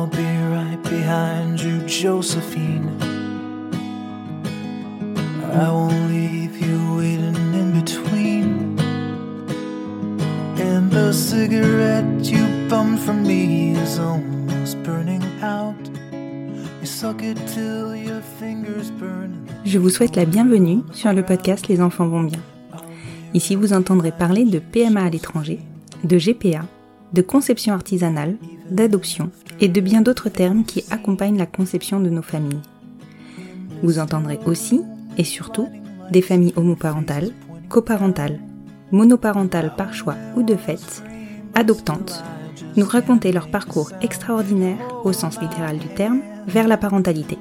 I'll be right behind you, Josephine. I won't leave you waiting in between. And the cigarette you bummed from me is almost burning out. You suck it till your fingers burn. Je vous souhaite la bienvenue sur le podcast Les enfants vont bien. Ici, vous entendrez parler de PMA à l'étranger, de GPA, de conception artisanale, d'adoption et de bien d'autres termes qui accompagnent la conception de nos familles. Vous entendrez aussi, et surtout, des familles homoparentales, coparentales, monoparentales par choix ou de fait, adoptantes, nous raconter leur parcours extraordinaire, au sens littéral du terme, vers la parentalité.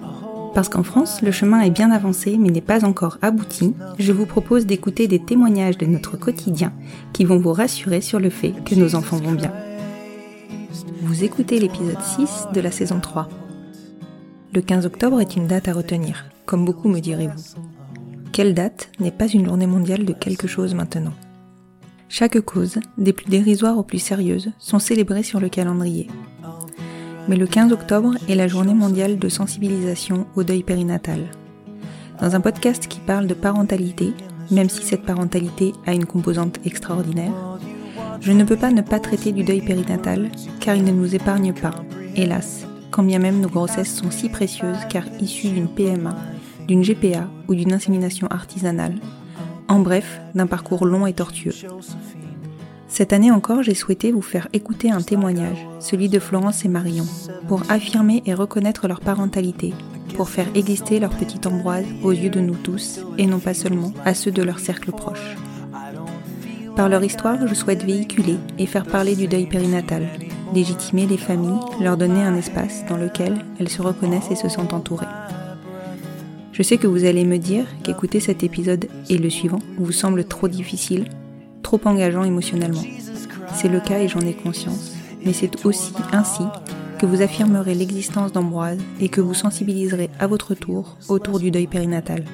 Parce qu'en France, le chemin est bien avancé mais n'est pas encore abouti, je vous propose d'écouter des témoignages de notre quotidien qui vont vous rassurer sur le fait que nos enfants vont bien. Vous écoutez l'épisode 6 de la saison 3. Le 15 octobre est une date à retenir, comme beaucoup me direz-vous. Quelle date n'est pas une journée mondiale de quelque chose maintenant? Chaque cause, des plus dérisoires aux plus sérieuses, sont célébrées sur le calendrier. Mais le 15 octobre est la journée mondiale de sensibilisation au deuil périnatal. Dans un podcast qui parle de parentalité, même si cette parentalité a une composante extraordinaire, je ne peux pas ne pas traiter du deuil périnatal, car il ne nous épargne pas, hélas, quand bien même nos grossesses sont si précieuses car issues d'une PMA, d'une GPA ou d'une insémination artisanale, en bref, d'un parcours long et tortueux. Cette année encore, j'ai souhaité vous faire écouter un témoignage, celui de Florence et Marion, pour affirmer et reconnaître leur parentalité, pour faire exister leur petite Ambroise aux yeux de nous tous, et non pas seulement à ceux de leur cercle proche. Par leur histoire, je souhaite véhiculer et faire parler du deuil périnatal, légitimer les familles, leur donner un espace dans lequel elles se reconnaissent et se sentent entourées. Je sais que vous allez me dire qu'écouter cet épisode et le suivant vous semble trop difficile, trop engageant émotionnellement. C'est le cas et j'en ai conscience, mais c'est aussi ainsi que vous affirmerez l'existence d'Ambroise et que vous sensibiliserez à votre tour autour du deuil périnatal.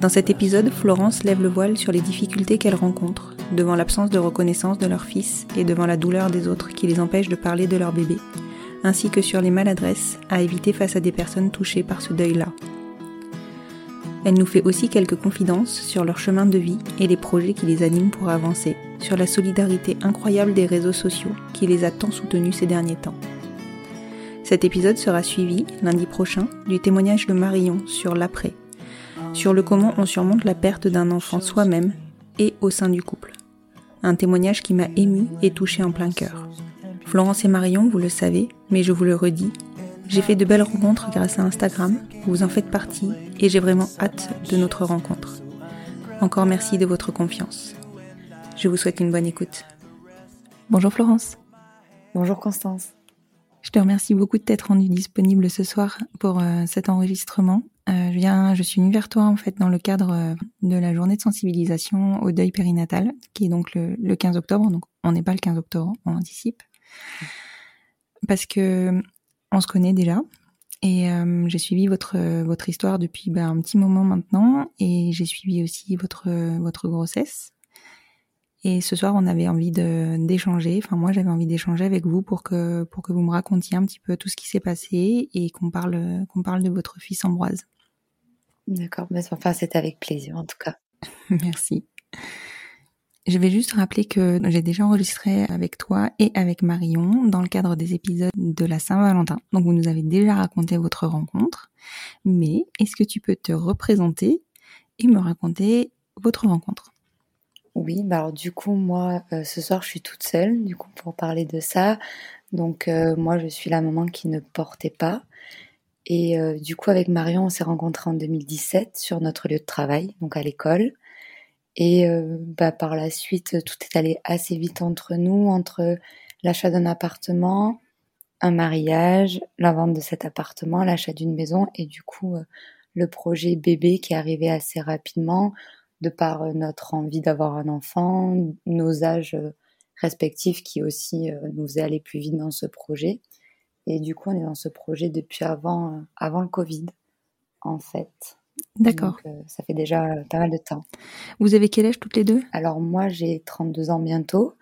Dans cet épisode, Florence lève le voile sur les difficultés qu'elle rencontre devant l'absence de reconnaissance de leur fils et devant la douleur des autres qui les empêchent de parler de leur bébé, ainsi que sur les maladresses à éviter face à des personnes touchées par ce deuil-là. Elle nous fait aussi quelques confidences sur leur chemin de vie et les projets qui les animent pour avancer, sur la solidarité incroyable des réseaux sociaux qui les a tant soutenus ces derniers temps. Cet épisode sera suivi, lundi prochain, du témoignage de Marion sur l'après, sur le comment on surmonte la perte d'un enfant soi-même et au sein du couple. Un témoignage qui m'a ému et touché en plein cœur. Florence et Marion, vous le savez, mais je vous le redis, j'ai fait de belles rencontres grâce à Instagram, vous en faites partie et j'ai vraiment hâte de notre rencontre. Encore merci de votre confiance. Je vous souhaite une bonne écoute. Bonjour Florence. Bonjour Constance. Je te remercie beaucoup de t'être rendue disponible ce soir pour euh, cet enregistrement. Euh, je, viens, je suis venue vers toi en fait dans le cadre euh, de la journée de sensibilisation au deuil périnatal, qui est donc le, le 15 octobre. Donc on n'est pas le 15 octobre, on anticipe. Parce que on se connaît déjà. Et euh, j'ai suivi votre votre histoire depuis ben, un petit moment maintenant, et j'ai suivi aussi votre votre grossesse. Et ce soir, on avait envie d'échanger. Enfin, moi, j'avais envie d'échanger avec vous pour que pour que vous me racontiez un petit peu tout ce qui s'est passé et qu'on parle qu'on parle de votre fils Ambroise. D'accord, mais enfin, c'est avec plaisir en tout cas. Merci. Je vais juste rappeler que j'ai déjà enregistré avec toi et avec Marion dans le cadre des épisodes de la Saint-Valentin. Donc vous nous avez déjà raconté votre rencontre. Mais est-ce que tu peux te représenter et me raconter votre rencontre? Oui, bah alors du coup moi euh, ce soir je suis toute seule du coup pour parler de ça. Donc euh, moi je suis la maman qui ne portait pas. Et euh, du coup avec Marion on s'est rencontrés en 2017 sur notre lieu de travail, donc à l'école. Et bah, par la suite tout est allé assez vite entre nous, entre l'achat d'un appartement, un mariage, la vente de cet appartement, l'achat d'une maison et du coup le projet bébé qui est arrivé assez rapidement de par euh, notre envie d'avoir un enfant, nos âges euh, respectifs qui aussi euh, nous faisaient aller plus vite dans ce projet. Et du coup, on est dans ce projet depuis avant, avant le Covid, en fait. D'accord. ça fait déjà pas mal de temps. Vous avez quel âge toutes les deux? Alors moi, j'ai 32 ans bientôt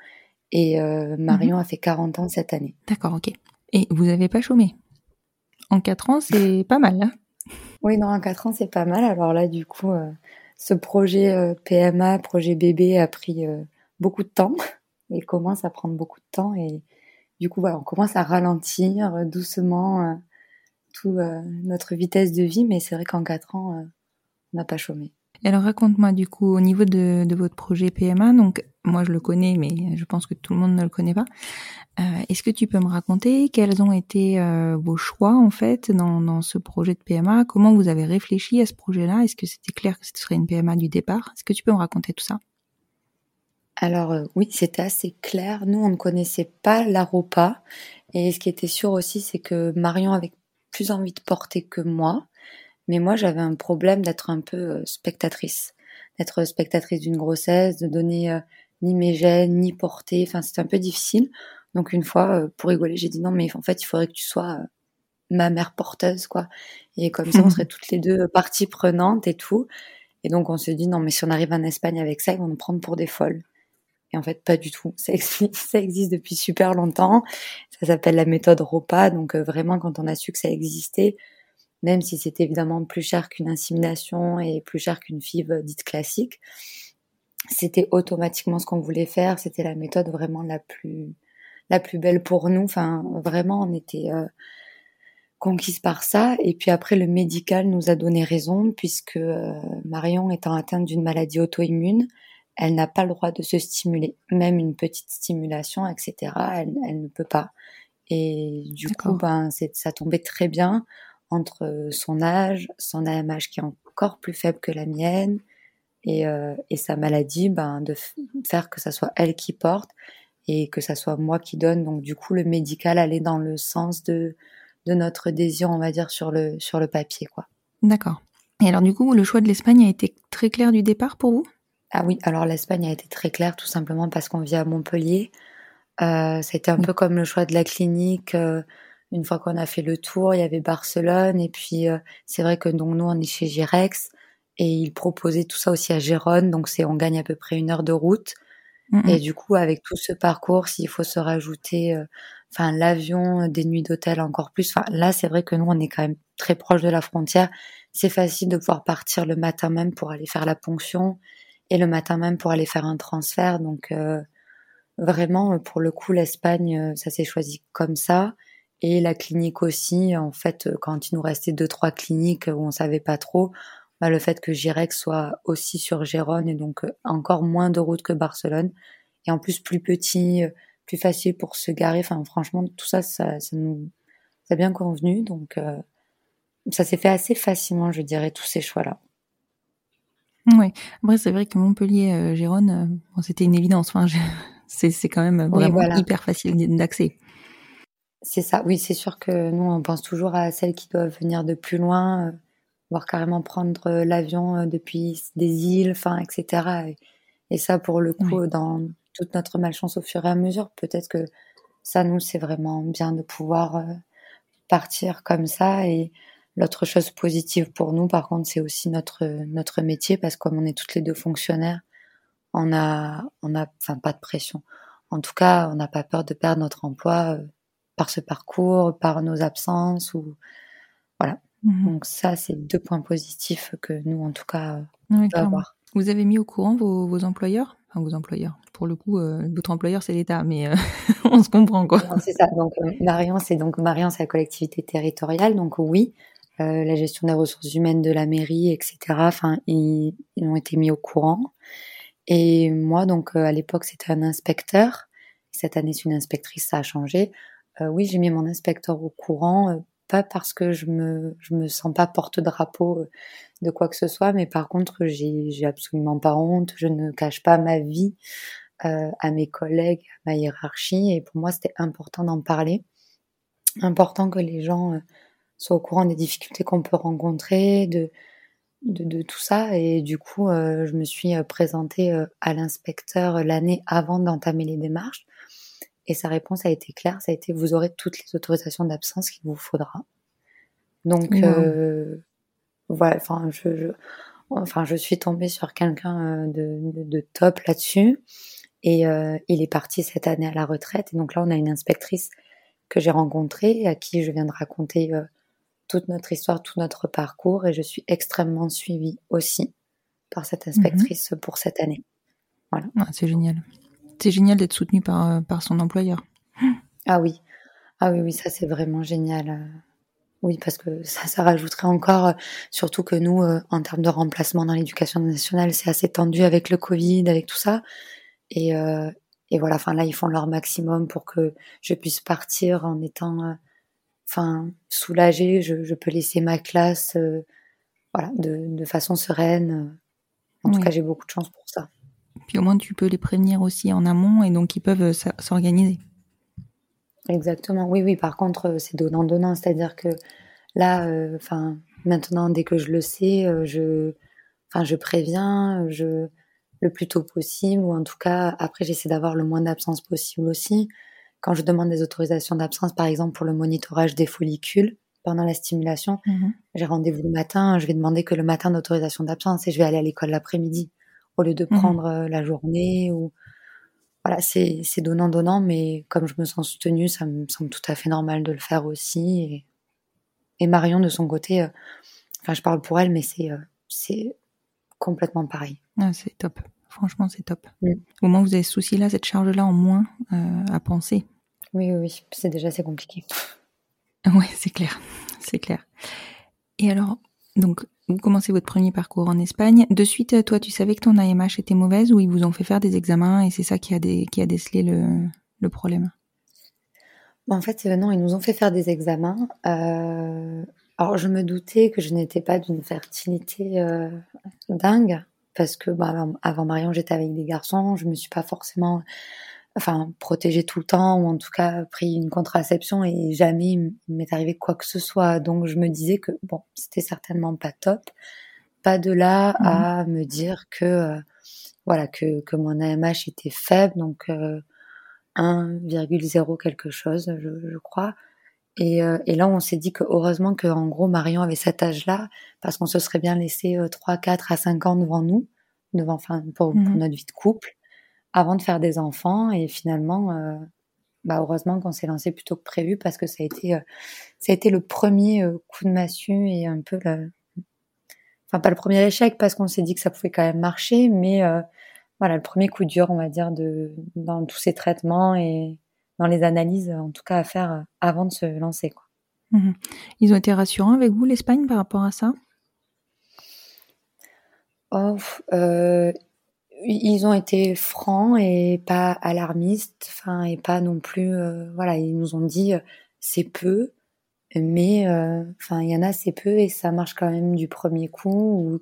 et Marion mhm. a fait 40 ans cette année. D'accord, ok. Et vous n'avez pas chômé? En 4 ans, c'est pas mal, là Oui, non, en 4 ans, c'est pas mal. Alors là, du coup, ce projet euh, PMA, projet bébé, a pris euh, beaucoup de temps et commence à prendre beaucoup de temps. Et du coup, voilà, on commence à ralentir euh, doucement tout notre vitesse de vie, mais c'est vrai qu'en quatre ans, on n'a pas chômé. Et alors raconte-moi du coup au niveau de, de, votre projet PMA, donc moi je le connais mais je pense que tout le monde ne le connaît pas. Euh, Est-ce que tu peux me raconter quels ont été euh, vos choix en fait dans, dans, ce projet de PMA Comment vous avez réfléchi à ce projet-là? Est-ce que c'était clair que ce serait une PMA du départ? Est-ce que tu peux me raconter tout ça? Alors euh, oui, c'était assez clair. Nous, on ne connaissait pas la ROPA. Et ce qui était sûr aussi, c'est que Marion avait plus envie de porter que moi. Mais moi, j'avais un problème d'être un peu euh, spectatrice, d'être spectatrice d'une grossesse, de donner euh, ni mes gènes, ni porter. Enfin, c'était un peu difficile. Donc une fois, euh, pour rigoler, j'ai dit non, mais en fait, il faudrait que tu sois ma mère porteuse, quoi. Et comme ça, on serait toutes les deux parties prenantes et tout. Et donc on se dit non, mais si on arrive en Espagne avec ça, ils vont nous prendre pour des folles. Et en fait, pas du tout. Ça existe, ça existe depuis super longtemps. Ça s'appelle la méthode ROPA. Donc vraiment, quand on a su que ça existait, même si c'était évidemment plus cher qu'une insémination et plus cher qu'une FIV dite classique. C'était automatiquement ce qu'on voulait faire, c'était la méthode vraiment la plus la plus belle pour nous. Enfin, vraiment, on était euh, conquise par ça. Et puis après, le médical nous a donné raison, puisque euh, Marion étant atteinte d'une maladie auto-immune, elle n'a pas le droit de se stimuler. Même une petite stimulation, etc., elle, elle ne peut pas. Et du coup, ben, ça tombait très bien entre son âge, son AMH qui est encore plus faible que la mienne, et, euh, et sa maladie, ben, de faire que ça soit elle qui porte et que ça soit moi qui donne. Donc du coup, le médical allait dans le sens de, de notre désir, on va dire, sur le, sur le papier. quoi. D'accord. Et alors du coup, le choix de l'Espagne a été très clair du départ pour vous? Ah oui, alors l'Espagne a été très clair tout simplement parce qu'on vit à Montpellier. Euh, C'était un peu comme le choix de la clinique. Euh, une fois qu'on a fait le tour, il y avait Barcelone et puis euh, c'est vrai que donc nous on est chez Girex et ils proposaient tout ça aussi à Gérone, donc c'est on gagne à peu près une heure de route. Et du coup, avec tout ce parcours, s'il faut se rajouter, euh, enfin l'avion, des nuits d'hôtel encore plus. Enfin là, c'est vrai que nous on est quand même très proche de la frontière. C'est facile de pouvoir partir le matin même pour aller faire la ponction et le matin même pour aller faire un transfert. Donc euh, vraiment, pour le coup, l'Espagne, ça s'est choisi comme ça. Et la clinique aussi, en fait, euh, quand il nous restait deux, trois cliniques où on savait pas trop, bah, le fait que Girex soit aussi sur Gérone et donc euh, encore moins de route que Barcelone, et en plus plus petit, euh, plus facile pour se garer. Enfin, franchement, tout ça, ça, ça nous ça a bien convenu. Donc, ça s'est fait assez facilement, je dirais, tous ces choix-là. Oui. Après, c'est vrai que Montpellier-Gérone, bon, c'était une évidence. Enfin, c'est quand même vraiment hyper facile d'accès. C'est ça, oui, c'est sûr que nous, on pense toujours à celles qui doivent venir de plus loin, euh, voire carrément prendre euh, l'avion euh, depuis des îles, enfin, etc. Et, ça, pour le coup, dans toute notre malchance au fur et à mesure, peut-être que ça, nous, c'est vraiment bien de pouvoir partir comme ça. Et l'autre chose positive pour nous, par contre, c'est aussi notre, notre métier, parce que comme on est toutes les deux fonctionnaires, on a, on a, enfin, pas de pression. En tout cas, on n'a pas peur de perdre notre emploi par ce parcours, par nos absences ou voilà. Mhm. Donc ça, c'est deux points positifs que nous, en tout cas, oui, avoir. Vous avez mis au courant vos, employeurs? Enfin vos employeurs. Pour le coup, euh, votre employeur c'est l'État, mais euh, on se comprend quoi. C'est ça. Donc euh, Marion, c'est donc Marion, c'est la collectivité territoriale. Donc oui, euh, la gestion des ressources humaines de la mairie, etc. Enfin, ils, ont été mis au courant. Et moi, donc à l'époque, c'était un inspecteur. Cette année, c'est une inspectrice. Ça a changé. oui, j'ai mis mon inspecteur au courant pas parce que je me je me sens pas porte-drapeau euh, de quoi que ce soit, mais par contre j'ai absolument pas honte, je ne cache pas ma vie euh, à mes collègues, à ma hiérarchie, et pour moi c'était important d'en parler, important que les gens euh, soient au courant des difficultés qu'on peut rencontrer, de, de, de tout ça, et du coup euh, je me suis euh, présentée à l'inspecteur l'année avant d'entamer les démarches. Et sa réponse a été claire, ça a été vous aurez toutes les autorisations d'absence qu'il vous faudra. Donc euh, voilà, enfin je, je, enfin je suis tombée sur quelqu'un euh, de, de, de, top là-dessus. Et euh, il est parti cette année à la retraite. Et donc là on a une inspectrice que j'ai rencontrée à qui je viens de raconter euh, toute notre histoire, tout notre parcours et je suis extrêmement suivie aussi par cette mhm. inspectrice mmh. pour cette année. Voilà. Ah, c'est génial c'est génial d'être soutenu par, euh, par son employeur. Ah oui, ah oui, oui, ça c'est vraiment génial. Euh. Oui, parce que ça, ça rajouterait encore, euh, surtout que nous, en termes de remplacement dans l'éducation nationale, c'est assez tendu avec le Covid, avec tout ça. Et, et voilà, enfin là, ils font leur maximum pour que je puisse partir en étant, enfin, soulagée. Je, je, peux laisser ma classe, voilà, de, de façon sereine. En oui. tout cas, j'ai beaucoup de chance pour ça. Puis au moins, tu peux les prévenir aussi en amont et donc ils peuvent euh, s'organiser. Exactement. Oui, oui. Par contre, euh, c'est donnant-donnant. C'est-à-dire que là, euh, enfin, euh, maintenant, dès que je le sais, je, enfin, je préviens, je, le plus tôt possible, ou en tout cas, après, j'essaie d'avoir le moins d'absence possible aussi. Quand je demande des autorisations d'absence, par exemple, pour le monitorage des follicules, pendant la stimulation, mmh. j'ai rendez-vous le matin, je vais demander que le matin d'autorisation d'absence et je vais aller à l'école l'après-midi au lieu de mmh prendre mmh. la journée ou voilà, c'est donnant donnant, mais comme je me sens soutenue, ça me semble tout à fait normal de le faire aussi. Et, et Marion de son côté, euh, enfin je parle pour elle, mais c'est euh, c'est complètement pareil. Ah, c'est top, franchement c'est top. Mmh. Au moins vous avez ce souci-là, cette charge-là en moins euh, à penser. Oui, oui, oui. c'est déjà assez compliqué. Oui, c'est clair, c'est clair. Et alors, donc vous commencez votre premier parcours en Espagne? De suite, toi, tu savais que ton AMH était mauvaise ou ils vous ont fait faire des examens et c'est ça qui a, des, qui a décelé le, le problème? En fait, euh, non, ils nous ont fait faire des examens. Euh, alors, je me doutais que je n'étais pas d'une fertilité euh, dingue parce que bah, avant Marion, j'étais avec des garçons. Je me suis pas forcément enfin protégé tout le temps ou en tout cas pris une contraception et jamais il m'est arrivé quoi que ce soit. Donc je me disais que bon, c'était certainement pas top. Pas de là mmh. à me dire que euh, voilà que que mon AMH était faible donc euh, 1,0 quelque chose je, je crois. Et, euh, et, là, on s'est dit que heureusement que en gros Marion avait cet âge-là, parce qu'on se serait bien laissé 3, euh, 4 à 5 ans devant nous, devant, enfin pour, mmh. pour notre vie de couple avant de faire des enfants. Et finalement, euh, bah heureusement qu'on s'est lancé plutôt que prévu parce que ça a été, euh, ça a été le premier euh, coup de massue et un peu le, enfin pas le premier échec parce qu'on s'est dit que ça pouvait quand même marcher, mais euh, voilà le premier coup dur, on va dire, de dans tous ces traitements et dans les analyses, en tout cas à faire euh, avant de se lancer. Quoi. Mmh. Ils ont été rassurants avec vous, l'Espagne, par rapport à ça? Oh, euh, ils ont été francs et pas alarmistes, enfin et pas non plus. Euh, voilà, ils nous ont dit c'est peu, mais euh, enfin il y en a c'est peu et ça marche quand même du premier coup. Ou,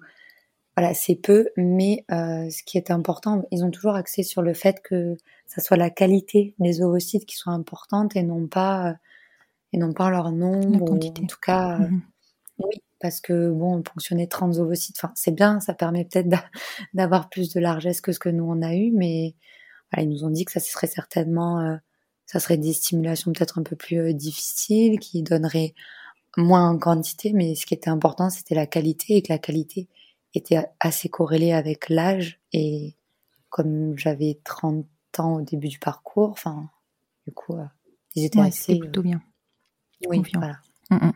voilà, c'est peu, mais ce qui est important, ils ont toujours axé sur le fait que ça soit la qualité des ovocytes qui soit importante et non pas et non pas leur nombre. Ou, en tout cas, mmh oui, parce que bon, ponctionner 30 ovocytes, enfin c'est bien, ça permet peut-être d'avoir plus de largesse que ce que nous on a eu, mais voilà, ils nous ont dit que ça serait certainement, euh, ça serait des stimulations peut-être un peu plus euh, difficiles, qui donneraient moins en quantité, mais ce qui était important c'était la qualité et que la qualité était assez corrélée avec l'âge et comme j'avais 30 ans au début du parcours, enfin du coup, euh, ils étaient ouais, assez plutôt bien. Oui, voilà. Mm -mm.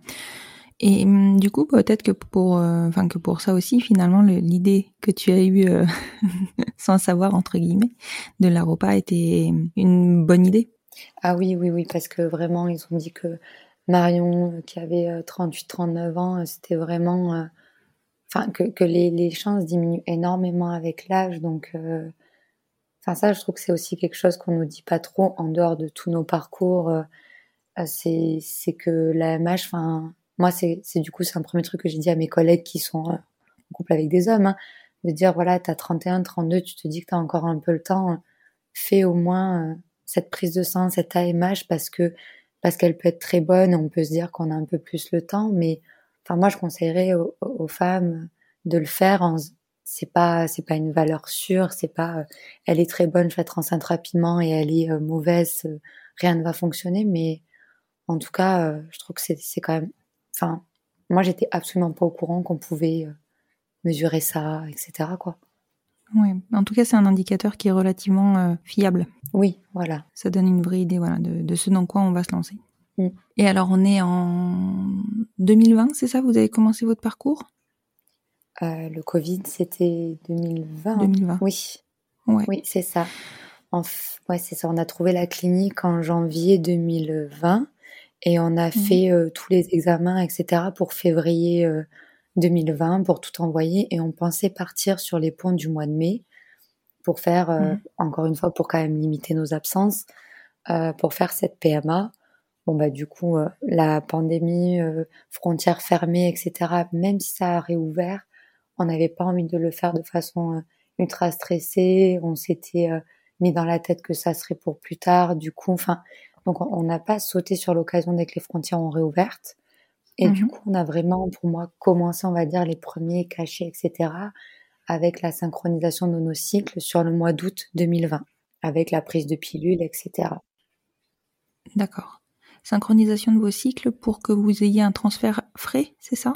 Et hum, du coup, peut-être que pour, euh, enfin que pour ça aussi, finalement, l'idée que tu as eue, euh, sans savoir entre guillemets, de la repas était une bonne idée. Ah oui, oui, oui, parce que vraiment, ils ont dit que Marion, qui avait 38-39 ans, c'était vraiment, que, que les, les, chances diminuent énormément avec l'âge, donc. Enfin ça, je trouve que c'est aussi quelque chose qu'on nous dit pas trop en dehors de tous nos parcours. c'est c'est que la MH, enfin moi, c'est du coup, c'est un premier truc que j'ai dit à mes collègues qui sont euh, en couple avec des hommes, hein, de dire, voilà, t'as 31, 32, tu te dis que t'as encore un peu le temps, fais au moins euh, cette prise de sang, cette AMH, parce que parce qu'elle peut être très bonne, on peut se dire qu'on a un peu plus le temps, mais enfin moi, je conseillerais aux, femmes de le faire en c'est pas c'est pas une valeur sûre, c'est pas euh, elle est très bonne, je vais être enceinte rapidement et elle est mauvaise, rien ne va fonctionner, mais en tout cas, je trouve que c'est quand même Enfin, moi, j'étais absolument pas au courant qu'on pouvait euh, mesurer ça, etc. Quoi. Oui, en tout cas, c'est un indicateur qui est relativement euh, fiable. Oui, voilà. Ça donne une vraie idée voilà, de, ce dans quoi on va se lancer. Mm. Et alors, on est en 2020, c'est ça? Vous avez commencé votre parcours? Euh, Le Covid, c'était 2020. 2020. Oui. Oui, c'est ça. ouais, c'est ça. On a trouvé la clinique en janvier 2020. Et on a mmh. fait euh, tous les examens, etc. pour février 2020 euh, pour tout envoyer. Et on pensait partir sur les ponts du mois de mai pour faire, euh, mmh. encore une fois, pour quand même limiter nos absences, pour faire cette PMA. Bon, bah, du coup, la pandémie, frontières fermées, etc., même si ça a réouvert, on n'avait pas envie de le faire de façon ultra stressée. On s'était mis dans la tête que ça serait pour plus tard. Du coup, enfin, donc on n'a pas sauté sur l'occasion dès que les frontières ont réouvertes. Et du mmh coup, on a vraiment, pour moi, commencé, on va dire, les premiers cachets, etc., avec la synchronisation de nos cycles sur le mois d'août 2020, avec la prise de pilules, etc. D'accord. Synchronisation de vos cycles pour que vous ayez un transfert frais, c'est ça?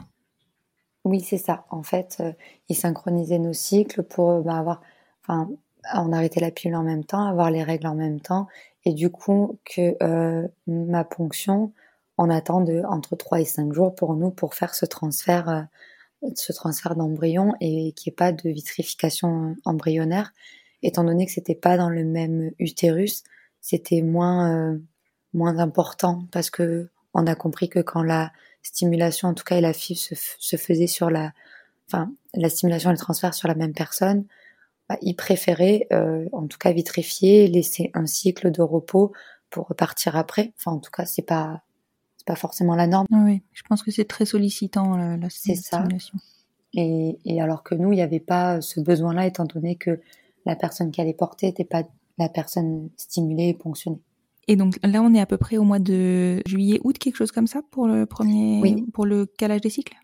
Oui, c'est ça. En fait, euh, ils synchronisaient nos cycles pour euh, bah, avoir, enfin, on arrêtait la pilule en même temps, avoir les règles en même temps. Et du coup que euh, ma ponction, on attend de entre 3 et 5 jours pour nous pour faire ce transfert, euh, ce transfert d'embryon et qu'il n'y ait pas de vitrification embryonnaire, étant donné que c'était pas dans le même utérus, c'était moins moins important parce que on a compris que quand la stimulation, en tout cas et la FIV se, se faisait sur la, enfin la stimulation et le transfert sur la même personne, bah, ils préféraient, euh, en tout cas vitrifier, laisser un cycle de repos pour repartir après. Enfin, en tout cas, c'est pas c'est pas forcément la norme. Oui, je pense que c'est très sollicitant la, la c'est ça. Et, et, alors que nous, il n'y avait pas ce besoin-là, étant donné que la personne qui allait porter n'était pas la personne stimulée et ponctionnée. Et donc là, on est à peu près au mois de juillet, août, quelque chose comme ça pour le premier, oui. pour le calage des cycles?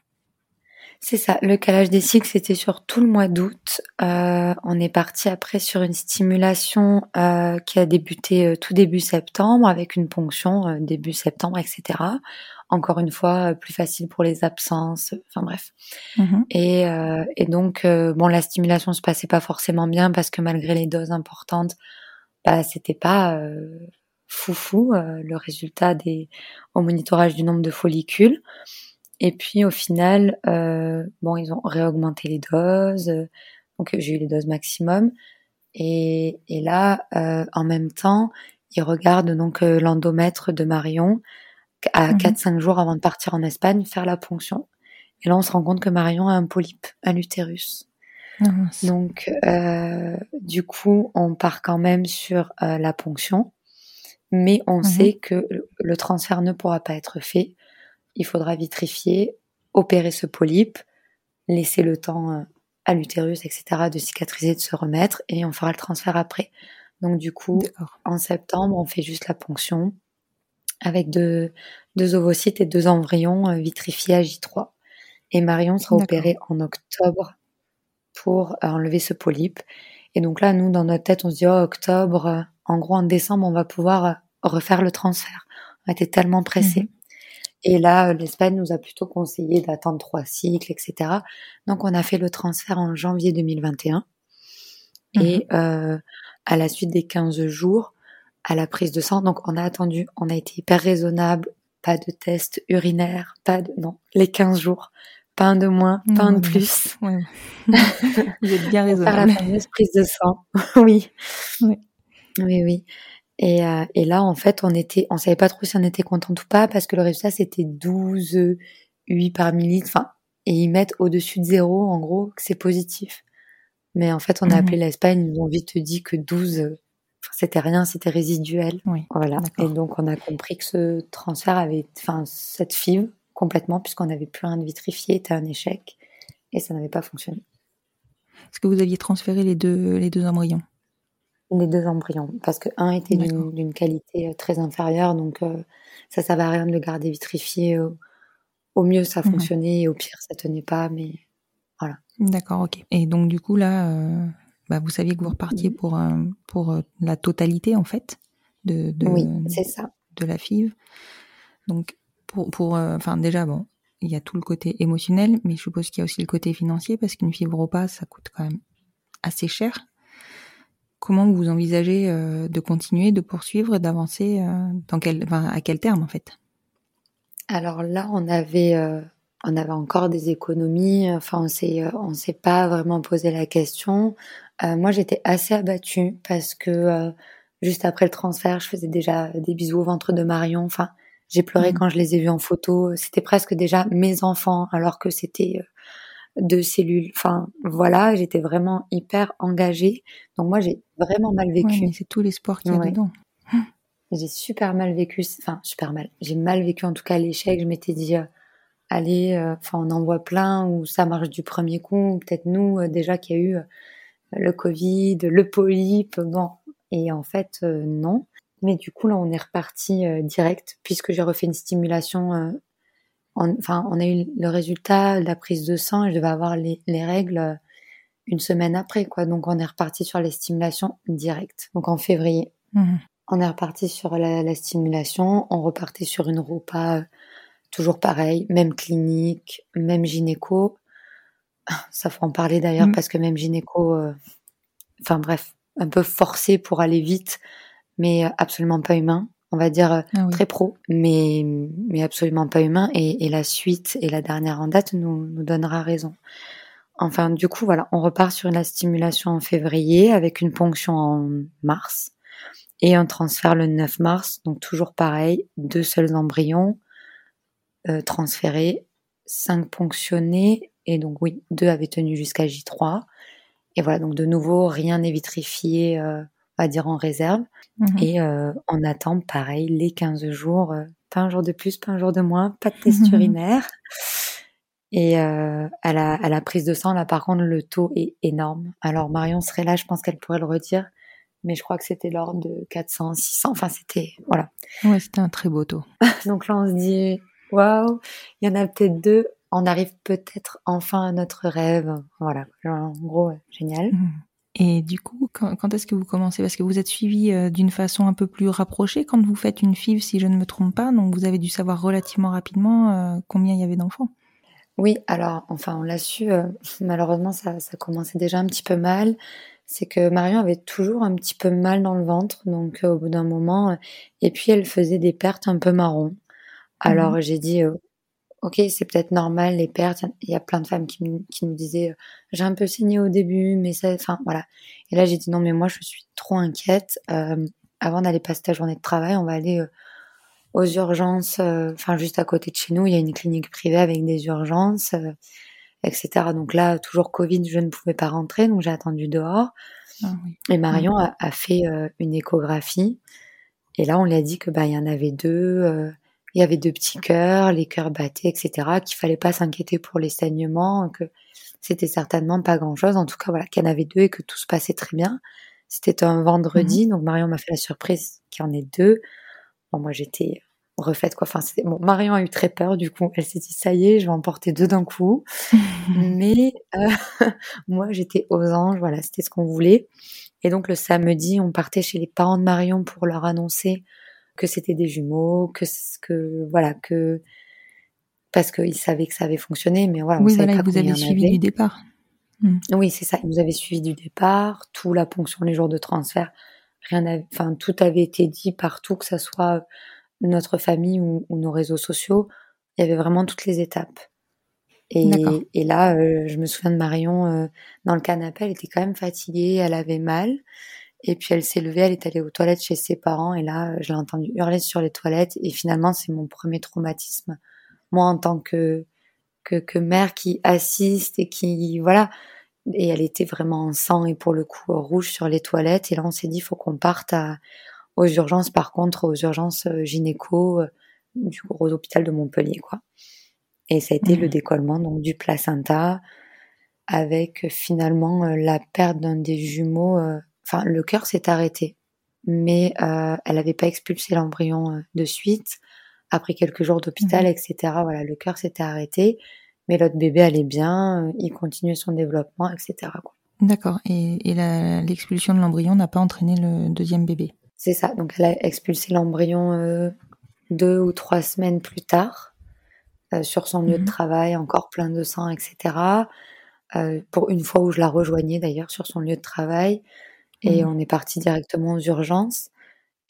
C'est ça, le calage des cycles, c'était sur tout le mois d'août. Euh, on est parti après sur une stimulation euh, qui a débuté euh, tout début septembre avec une ponction euh, début septembre, etc. Encore une fois, plus facile pour les absences, enfin bref. Mm-hmm. Et, et, donc, bon, la stimulation se passait pas forcément bien parce que malgré les doses importantes, bah, c'était pas foufou le résultat des au monitorage du nombre de follicules. Et puis au final, euh, bon, ils ont réaugmenté les doses, donc j'ai eu les doses maximum. Et, et là, euh, en même temps, ils regardent donc euh, l'endomètre de Marion à 4-5 mhm. jours avant de partir en Espagne faire la ponction. Et là, on se rend compte que Marion a un polype à l'utérus. Ah, donc, euh, du coup, on part quand même sur euh, la ponction, mais on mhm. sait que le transfert ne pourra pas être fait il faudra vitrifier, opérer ce polype, laisser le temps euh, à l'utérus, etc., de cicatriser, de se remettre, et on fera le transfert après. Donc du coup, en septembre, on fait juste la ponction avec deux, deux ovocytes et deux embryons euh, vitrifiés à J3. Et Marion sera opérée en octobre pour euh, enlever ce polype. Et donc là, nous, dans notre tête, on se dit, oh, octobre, en gros, en décembre, on va pouvoir refaire le transfert. On était tellement pressés. Mhm. Et là, l'Espagne nous a plutôt conseillé d'attendre trois cycles, etc. Donc, on a fait le transfert en janvier 2021. Et mhm. euh, à la suite des 15 jours, à la prise de sang, donc on a attendu, on a été hyper raisonnable pas de test urinaire, pas de non, les 15 jours, pas un de moins, pas un de plus. Vous êtes bien Faire la raisonnable. fameuse prise de sang. oui. Oui. Oui, oui. Et, euh, et là, en fait, on était, on savait pas trop si on était contente ou pas parce que le résultat c'était 12 8 par millilitre. Enfin, et ils mettent au-dessus de zéro, en gros, que c'est positif. Mais en fait, on a Mhm. appelé l'Espagne, ils nous ont vite dit que 12, euh, enfin, c'était rien, c'était résiduel. Oui. Voilà. Et donc, on a compris que ce transfert avait, enfin, cette FIV, complètement, puisqu'on n'avait plus rien de vitrifié, était un échec. Et ça n'avait pas fonctionné. Est-ce que vous aviez transféré les deux, les deux embryons? Les deux embryons. Parce que un était d'une qualité euh, très inférieure, donc euh, ça servait à rien de le garder vitrifié. Au, au mieux, ça fonctionnait, et au pire, ça tenait pas, mais D'accord, ok. Et donc du coup là, euh, bah, vous saviez que vous repartiez Mhm. pour euh, pour euh, la totalité en fait de de, oui, c'est ça. de la FIV. Donc pour pour enfin déjà bon, il y a tout le côté émotionnel, mais je suppose qu'il y a aussi le côté financier parce qu'une FIV repas ça coûte quand même assez cher. Comment vous envisagez euh, de continuer, de poursuivre, d'avancer euh, dans quel, enfin, à quel terme en fait? Alors là, on avait, euh, on avait encore des économies. Enfin, on s'est, on s'est pas vraiment posé la question. Moi, j'étais assez abattue parce que juste après le transfert, je faisais déjà des bisous au ventre de Marion. Enfin, j'ai pleuré Mhm. quand je les ai vus en photo. C'était presque déjà mes enfants, alors que c'était deux cellules. Enfin, voilà, j'étais vraiment hyper engagée. Donc moi, j'ai vraiment mal vécu. Ouais, c'est tout l'espoir qu'il y a Ouais. dedans. J'ai super mal vécu, enfin super mal. J'ai mal vécu en tout cas l'échec. Je m'étais dit, euh, allez, euh, enfin on en voit plein où ça marche du premier coup. ou Peut-être nous euh, déjà qu'il y a eu le Covid, le polype, bon. Et en fait non. Mais du coup là on est reparti direct puisque j'ai refait une stimulation. En- Enfin on a eu le résultat de la prise de sang et je devais avoir les, les règles euh, une semaine après quoi. Donc on est reparti sur les stimulations directes. Donc en février. Mhm. On est reparti sur la, la stimulation, on repartait sur une repas euh, toujours pareil, même clinique, même gynéco. Ça faut en parler d'ailleurs Mm. parce que même gynéco, euh, enfin bref, un peu forcé pour aller vite, mais absolument pas humain. On va dire euh, Ah oui. très pro, mais, mais absolument pas humain. Et, et la suite et la dernière en date nous, nous donnera raison. Enfin, du coup, voilà, on repart sur la stimulation en février avec une ponction en mars et un transfert le 9 mars. Donc toujours pareil, deux seuls embryons euh, transférés, cinq ponctionnés et donc oui, deux avaient tenu jusqu'à J3. Et voilà, donc de nouveau, rien n'est vitrifié, euh, on va dire en réserve. Mhm. Et euh, on attend pareil les 15 jours, euh, pas un jour de plus, pas un jour de moins, pas de test urinaire. Et euh, à, la, à la prise de sang, là par contre, le taux est énorme. Alors Marion serait là, je pense qu'elle pourrait le redire, mais je crois que c'était l'ordre de 400, 600, enfin c'était... Voilà. Ouais, c'était un très beau taux. Donc là, on se dit, waouh, il y en a peut-être deux, on arrive peut-être enfin à notre rêve. Voilà, en gros, génial. Mhm. Et du coup, quand, quand est-ce que vous commencez? Parce que vous êtes suivi euh, d'une façon un peu plus rapprochée quand vous faites une FIV, si je ne me trompe pas. Donc vous avez dû savoir relativement rapidement euh, combien il y avait d'enfants. Oui, alors, enfin, on l'a su, euh, malheureusement, ça, ça commençait déjà un petit peu mal. C'est que Marion avait toujours un petit peu mal dans le ventre, donc au bout d'un moment, et puis elle faisait des pertes un peu marron. Alors j'ai dit, ok, c'est peut-être normal les pertes. Il y a plein de femmes qui, me- qui disaient, euh, j'ai un peu saigné au début, mais ça, enfin voilà. Et là j'ai dit non, mais moi je suis trop inquiète. Euh, avant d'aller passer ta journée de travail, on va aller euh, aux urgences, euh, enfin juste à côté de chez nous, il y a une clinique privée avec des urgences, etc. Donc là, toujours Covid, je ne pouvais pas rentrer, donc j'ai attendu dehors. Ah oui. Et Marion a, a fait une échographie. Et là, on lui a dit que bah il y en avait deux, il y avait deux petits cœurs, les cœurs battaient, etc. Qu'il fallait pas s'inquiéter pour les saignements, que c'était certainement pas grand-chose. En tout cas, voilà, qu'il y en avait deux et que tout se passait très bien. C'était un vendredi, donc Marion m'a fait la surprise qu'il y en ait deux. Bon, moi, j'étais refaite quoi. Enfin, c'était bon. Marion a eu très peur, du coup, elle s'est dit ça y est, je vais en porter deux d'un coup. Mais euh, moi, j'étais aux anges, voilà, c'était ce qu'on voulait. Et donc le samedi, on partait chez les parents de Marion pour leur annoncer que c'était des jumeaux, que ce- que voilà, que parce qu'ils savaient que ça avait fonctionné, mais voilà, on oui, savait voilà, pas vous avez suivi avait. du départ. Oui, c'est ça. Ils nous avaient suivi du départ, tout la ponction, les jours de transfert, rien, enfin tout avait été dit partout, que ça soit notre famille ou, nos réseaux sociaux, il y avait vraiment toutes les étapes. Et, et là, euh, je me souviens de Marion euh, dans le canapé, elle était quand même fatiguée, elle avait mal. Et puis elle s'est levée, elle est allée aux toilettes chez ses parents. Et là, je l'ai entendue hurler sur les toilettes. Et finalement, c'est mon premier traumatisme. Moi, en tant que, que, que mère qui assiste et qui, voilà, et elle était vraiment en sang et pour le coup rouge sur les toilettes. Et là, on s'est dit, faut qu'on parte à, aux urgences, par contre, aux urgences euh, gynéco euh, du gros hôpital de Montpellier, quoi. Et ça a été le mmh. décollement donc du placenta avec euh, finalement la perte d'un des jumeaux. Enfin, le cœur s'est arrêté, mais elle n'avait pas expulsé l'embryon de suite. Après quelques jours d'hôpital, mmh. etc. Voilà, le cœur s'était arrêté mais l'autre bébé allait bien, euh, il continuait son développement, etc. D'accord. Et, l'expulsion de l'embryon n'a pas entraîné le deuxième bébé? C'est ça. Donc elle a expulsé l'embryon euh, deux ou trois semaines plus tard euh, sur son lieu de mhm. travail, encore plein de sang, etc. pour une fois où je la rejoignais d'ailleurs sur son lieu de travail. Et mhm. on est parti directement aux urgences.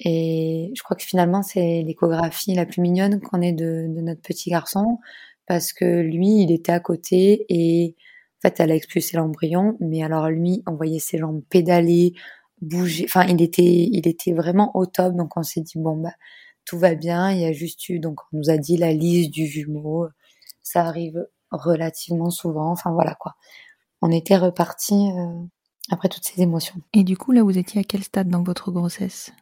Et je crois que finalement, c'est l'échographie la plus mignonne qu'on ait de, de, notre petit garçon parce que lui, il était à côté et en fait, elle a expulsé l'embryon, mais alors lui, on voyait ses jambes pédaler, bouger. Enfin, il était, il était vraiment au top. Donc, on s'est dit bon bah tout va bien. Il y a juste eu donc on nous a dit la liste du jumeau. Ça arrive relativement souvent. Enfin voilà quoi. On était reparti euh, après toutes ces émotions. Et du coup, là, vous étiez à quel stade dans votre grossesse?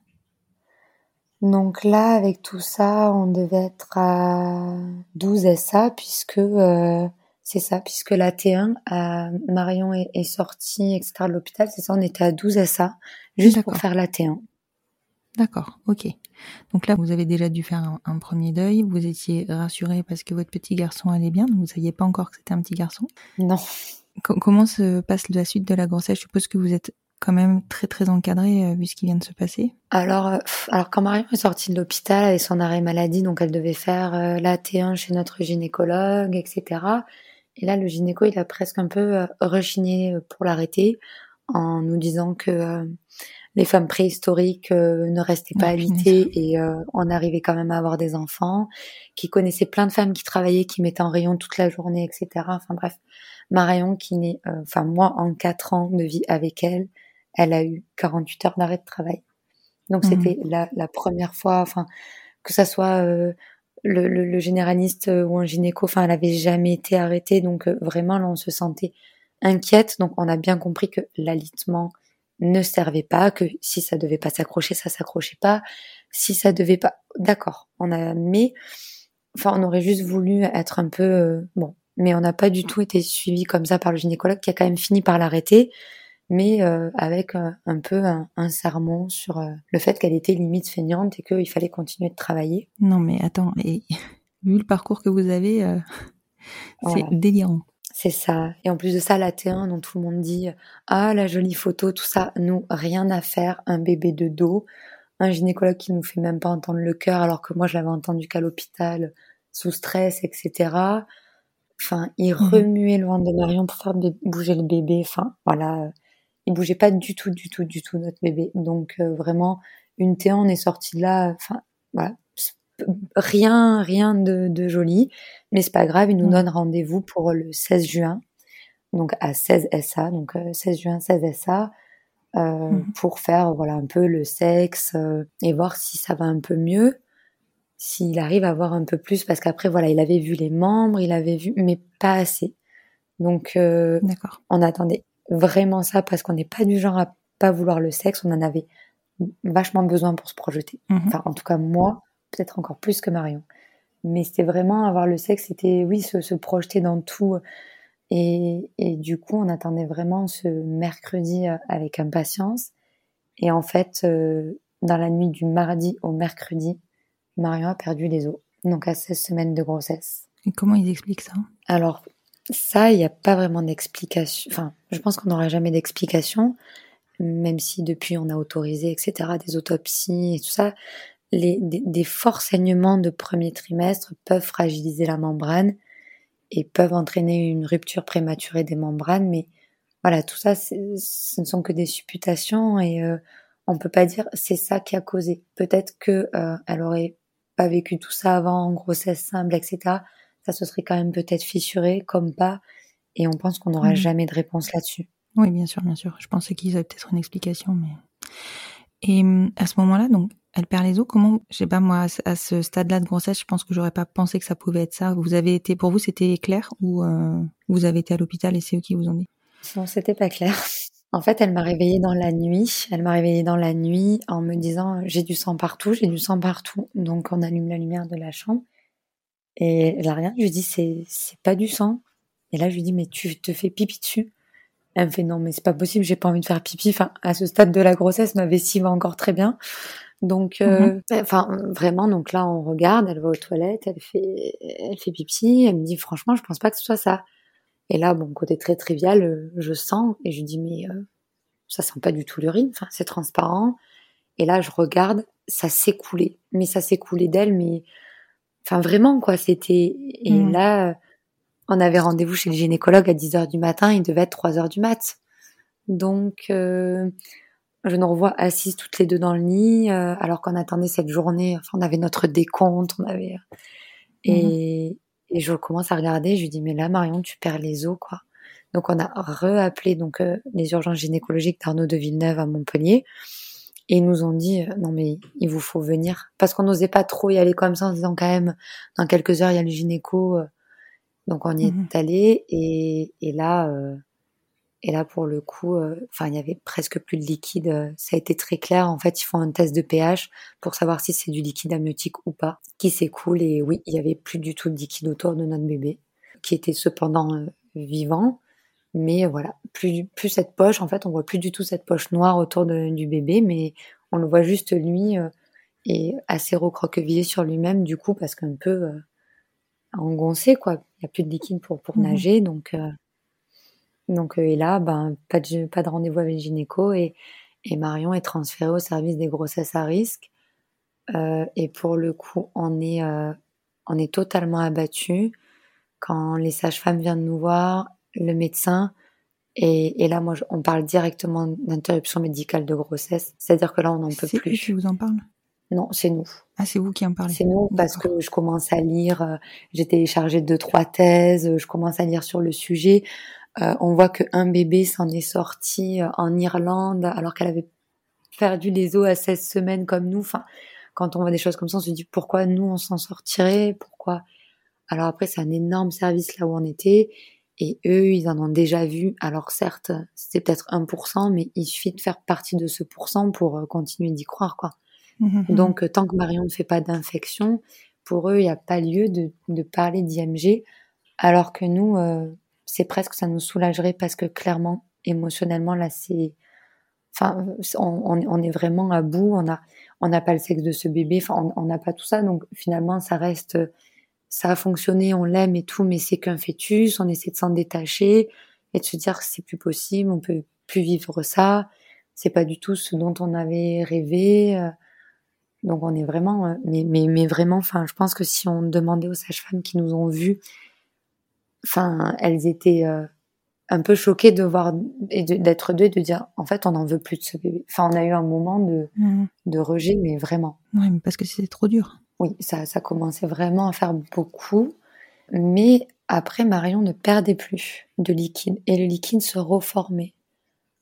Donc là, avec tout ça, on devait être à 12 SA puisque euh, c'est ça, puisque la T1, euh, Marion est, sortie, etc. de l'hôpital, c'est ça, on était à 12 SA juste pour faire la T1. D'accord, ok. Donc là, vous avez déjà dû faire un, premier deuil. Vous étiez rassurée parce que votre petit garçon allait bien. vous ne saviez pas encore que c'était un petit garçon? Non. Comment se passe la suite de la grossesse? Je suppose que vous êtes quand même très très encadré euh, vu ce qui vient de se passer Alors, euh, alors quand Marion est sortie de l'hôpital avec son arrêt maladie, donc elle devait faire euh, la T1 chez notre gynécologue, etc. Et là, le gynéco, il a presque un peu rechigné pour l'arrêter en nous disant que les femmes préhistoriques ne restaient pas habitées et on arrivait quand même à avoir des enfants, qui connaissait plein de femmes qui travaillaient, qui mettaient en rayon toute la journée, etc. Enfin bref, Marion qui naît, enfin moi en quatre ans de vie avec elle, elle a eu 48 heures d'arrêt de travail. Donc mhm. c'était la, la, première fois, enfin que ça soit euh, le, le, généraliste euh, ou un gynéco, enfin elle avait jamais été arrêtée, donc euh, vraiment là on se sentait inquiète. Donc on a bien compris que l'alitement ne servait pas, que si ça devait pas s'accrocher, ça s'accrochait pas. Si ça devait pas, d'accord, on a, mais enfin on aurait juste voulu être un peu bon, mais on n'a pas du tout été suivi comme ça par le gynécologue qui a quand même fini par l'arrêter mais euh, avec euh, un peu un, un sermon sur euh, le fait qu'elle était limite feignante et qu'il fallait continuer de travailler. Non mais attends, et, vu le parcours que vous avez, c'est délirant. C'est ça. Et en plus de ça, la T1 dont tout le monde dit ah la jolie photo, tout ça, nous rien à faire, un bébé de dos, un gynécologue qui nous fait même pas entendre le cœur alors que moi je l'avais entendu qu'à l'hôpital sous stress, etc. Enfin, il mmh remuait le ventre de Marion pour faire bouger le bébé. Enfin, voilà il bougeait pas du tout, du tout, du tout notre bébé. Donc euh, vraiment une T1, on est sorti de là, enfin voilà, rien, rien de, de joli, mais c'est pas grave. Il nous donne rendez-vous pour le 16 juin, donc à 16 SA, donc 16 euh, juin, 16 SA. Euh, mmh. pour faire voilà un peu le sexe euh, et voir si ça va un peu mieux s'il arrive à voir un peu plus parce qu'après voilà il avait vu les membres il avait vu mais pas assez donc euh, on attendait vraiment ça parce qu'on n'est pas du genre à pas vouloir le sexe, on en avait vachement besoin pour se projeter. Mhm. Enfin, en tout cas, moi, peut-être encore plus que Marion. Mais c'était vraiment avoir le sexe, c'était, oui, se, projeter dans tout. Et, et, du coup, on attendait vraiment ce mercredi euh, avec impatience. Et en fait, euh, dans la nuit du mardi au mercredi, Marion a perdu les os. Donc à 16 semaines de grossesse. Et comment ils expliquent ça? Alors, ça, il n'y a pas vraiment d'explication. Enfin, je pense qu'on n'aura jamais d'explication, même si depuis on a autorisé, etc., des autopsies et tout ça. Les, des, forts saignements de premier trimestre peuvent fragiliser la membrane et peuvent entraîner une rupture prématurée des membranes, mais voilà, tout ça, ce ne sont que des supputations et euh, on peut pas dire c'est ça qui a causé. Peut-être que euh, elle aurait pas vécu tout ça avant, grossesse simple, etc., ça se serait quand même peut-être fissuré, comme pas, et on pense qu'on n'aura Mhm. jamais de réponse là-dessus. Oui, bien sûr, bien sûr. Je pensais qu'ils avaient peut-être une explication, mais. Et à ce moment-là, donc, elle perd les os. Comment, je sais pas moi, à ce- stade-là de grossesse, je pense que j'aurais pas pensé que ça pouvait être ça. Vous avez été, pour vous, c'était clair ou euh, vous avez été à l'hôpital et c'est eux qui vous ont dit? Non, c'était pas clair. En fait, elle m'a réveillée dans la nuit. Elle m'a réveillée dans la nuit en me disant j'ai du sang partout, j'ai du sang partout. Donc on allume la lumière de la chambre et elle a rien. Je lui dis c'est c'est pas du sang. Et là je lui dis mais tu te fais pipi dessus. Elle me fait non mais c'est pas possible, j'ai pas envie de faire pipi. Enfin à ce stade de la grossesse, ma vessie va encore très bien. Donc euh, enfin vraiment donc là on regarde, elle va aux toilettes, elle fait elle fait pipi, elle me dit franchement je pense pas que ce soit ça. Et là, bon, côté très trivial, euh, je sens et je dis mais euh, ça sent pas du tout l'urine, enfin c'est transparent. Et là, je regarde, ça s'est coulé, mais ça s'est coulé d'elle, mais enfin vraiment quoi, c'était. Et Mhm. là, on avait rendez-vous chez le gynécologue à 10 heures du matin, il devait être 3 heures du mat. Donc euh, je nous revois assises toutes les deux dans le lit, euh, alors qu'on attendait cette journée. Enfin, on avait notre décompte, on avait et, et je commence à regarder, je lui dis mais là Marion tu perds les os quoi. Donc on a reappelé donc euh, les urgences gynécologiques d'Arnaud de Villeneuve à Montpellier. Et ils nous ont dit euh, non mais il vous faut venir. Parce qu'on n'osait pas trop y aller comme ça en se disant quand même dans quelques heures il y a le gynéco euh, donc on y est allé. Et, et là euh, et là pour le coup euh, enfin il y avait presque plus de liquide euh, ça a été très clair. En fait ils font un test de pH pour savoir si c'est du liquide amniotique ou pas qui s'écoule. Et oui il y avait plus du tout de liquide autour de notre bébé qui était cependant euh, vivant. Mais voilà plus plus cette poche en fait on voit plus du tout cette poche noire autour de- du bébé mais on le voit juste lui euh, et assez recroquevillé sur lui-même du coup parce qu'un peu euh, engoncé quoi. Il y a plus de liquide pour pour Mhm. nager donc euh, donc euh, et là ben pas de pas de rendez-vous avec le gynéco et et Marion est transférée au service des grossesses à risque. Euh, et pour le coup on est euh, on est totalement abattu quand les sages-femmes viennent nous voir le médecin et, et là. Moi on parle directement d'interruption médicale de grossesse. C'est-à-dire que là on n'en peut C'est plus. qui vous en parlent? Non c'est nous. Ah, c'est vous qui en parlez. C'est nous parce que je commence à lire, euh, j'ai téléchargé deux trois thèses, euh, je commence à lire sur le sujet. Euh, on voit que un bébé s'en est sorti euh, en Irlande alors qu'elle avait perdu les os à 16 semaines comme nous. Enfin, quand on voit des choses comme ça, on se dit pourquoi nous on s'en sortirait, pourquoi? Alors après c'est un énorme service là où on était et eux ils en ont déjà vu. Alors certes c'était peut-être 1%, mais il suffit de faire partie de ce pourcent pour euh, continuer d'y croire quoi. Mhm, mhm. Donc, euh, tant que Marion ne fait pas d'infection, pour eux, il n'y a pas lieu de, de parler d'IMG, alors que nous, euh, c'est presque, ça nous soulagerait parce que clairement, émotionnellement, là, c'est, enfin, on, on, est vraiment à bout, on a, on n'a pas le sexe de ce bébé, enfin, on n'a pas tout ça, donc finalement, ça reste, ça a fonctionné, on l'aime et tout, mais c'est qu'un fœtus, on essaie de s'en détacher et de se dire c'est plus possible, on peut plus vivre ça, c'est pas du tout ce dont on avait rêvé. donc on est vraiment, euh, mais, mais, mais vraiment, enfin, je pense que si on demandait aux sages-femmes qui nous ont vus, enfin, elles étaient euh, un peu choquées de voir et de- d'être deux et de dire, en fait, on n'en veut plus de ce bébé. Enfin, on a eu un moment de, Mhm. de rejet, mais vraiment. Ouais, mais parce que c'était trop dur. Oui, ça, ça commençait vraiment à faire beaucoup. Mais après, Marion ne perdait plus de liquide et le liquide se reformait.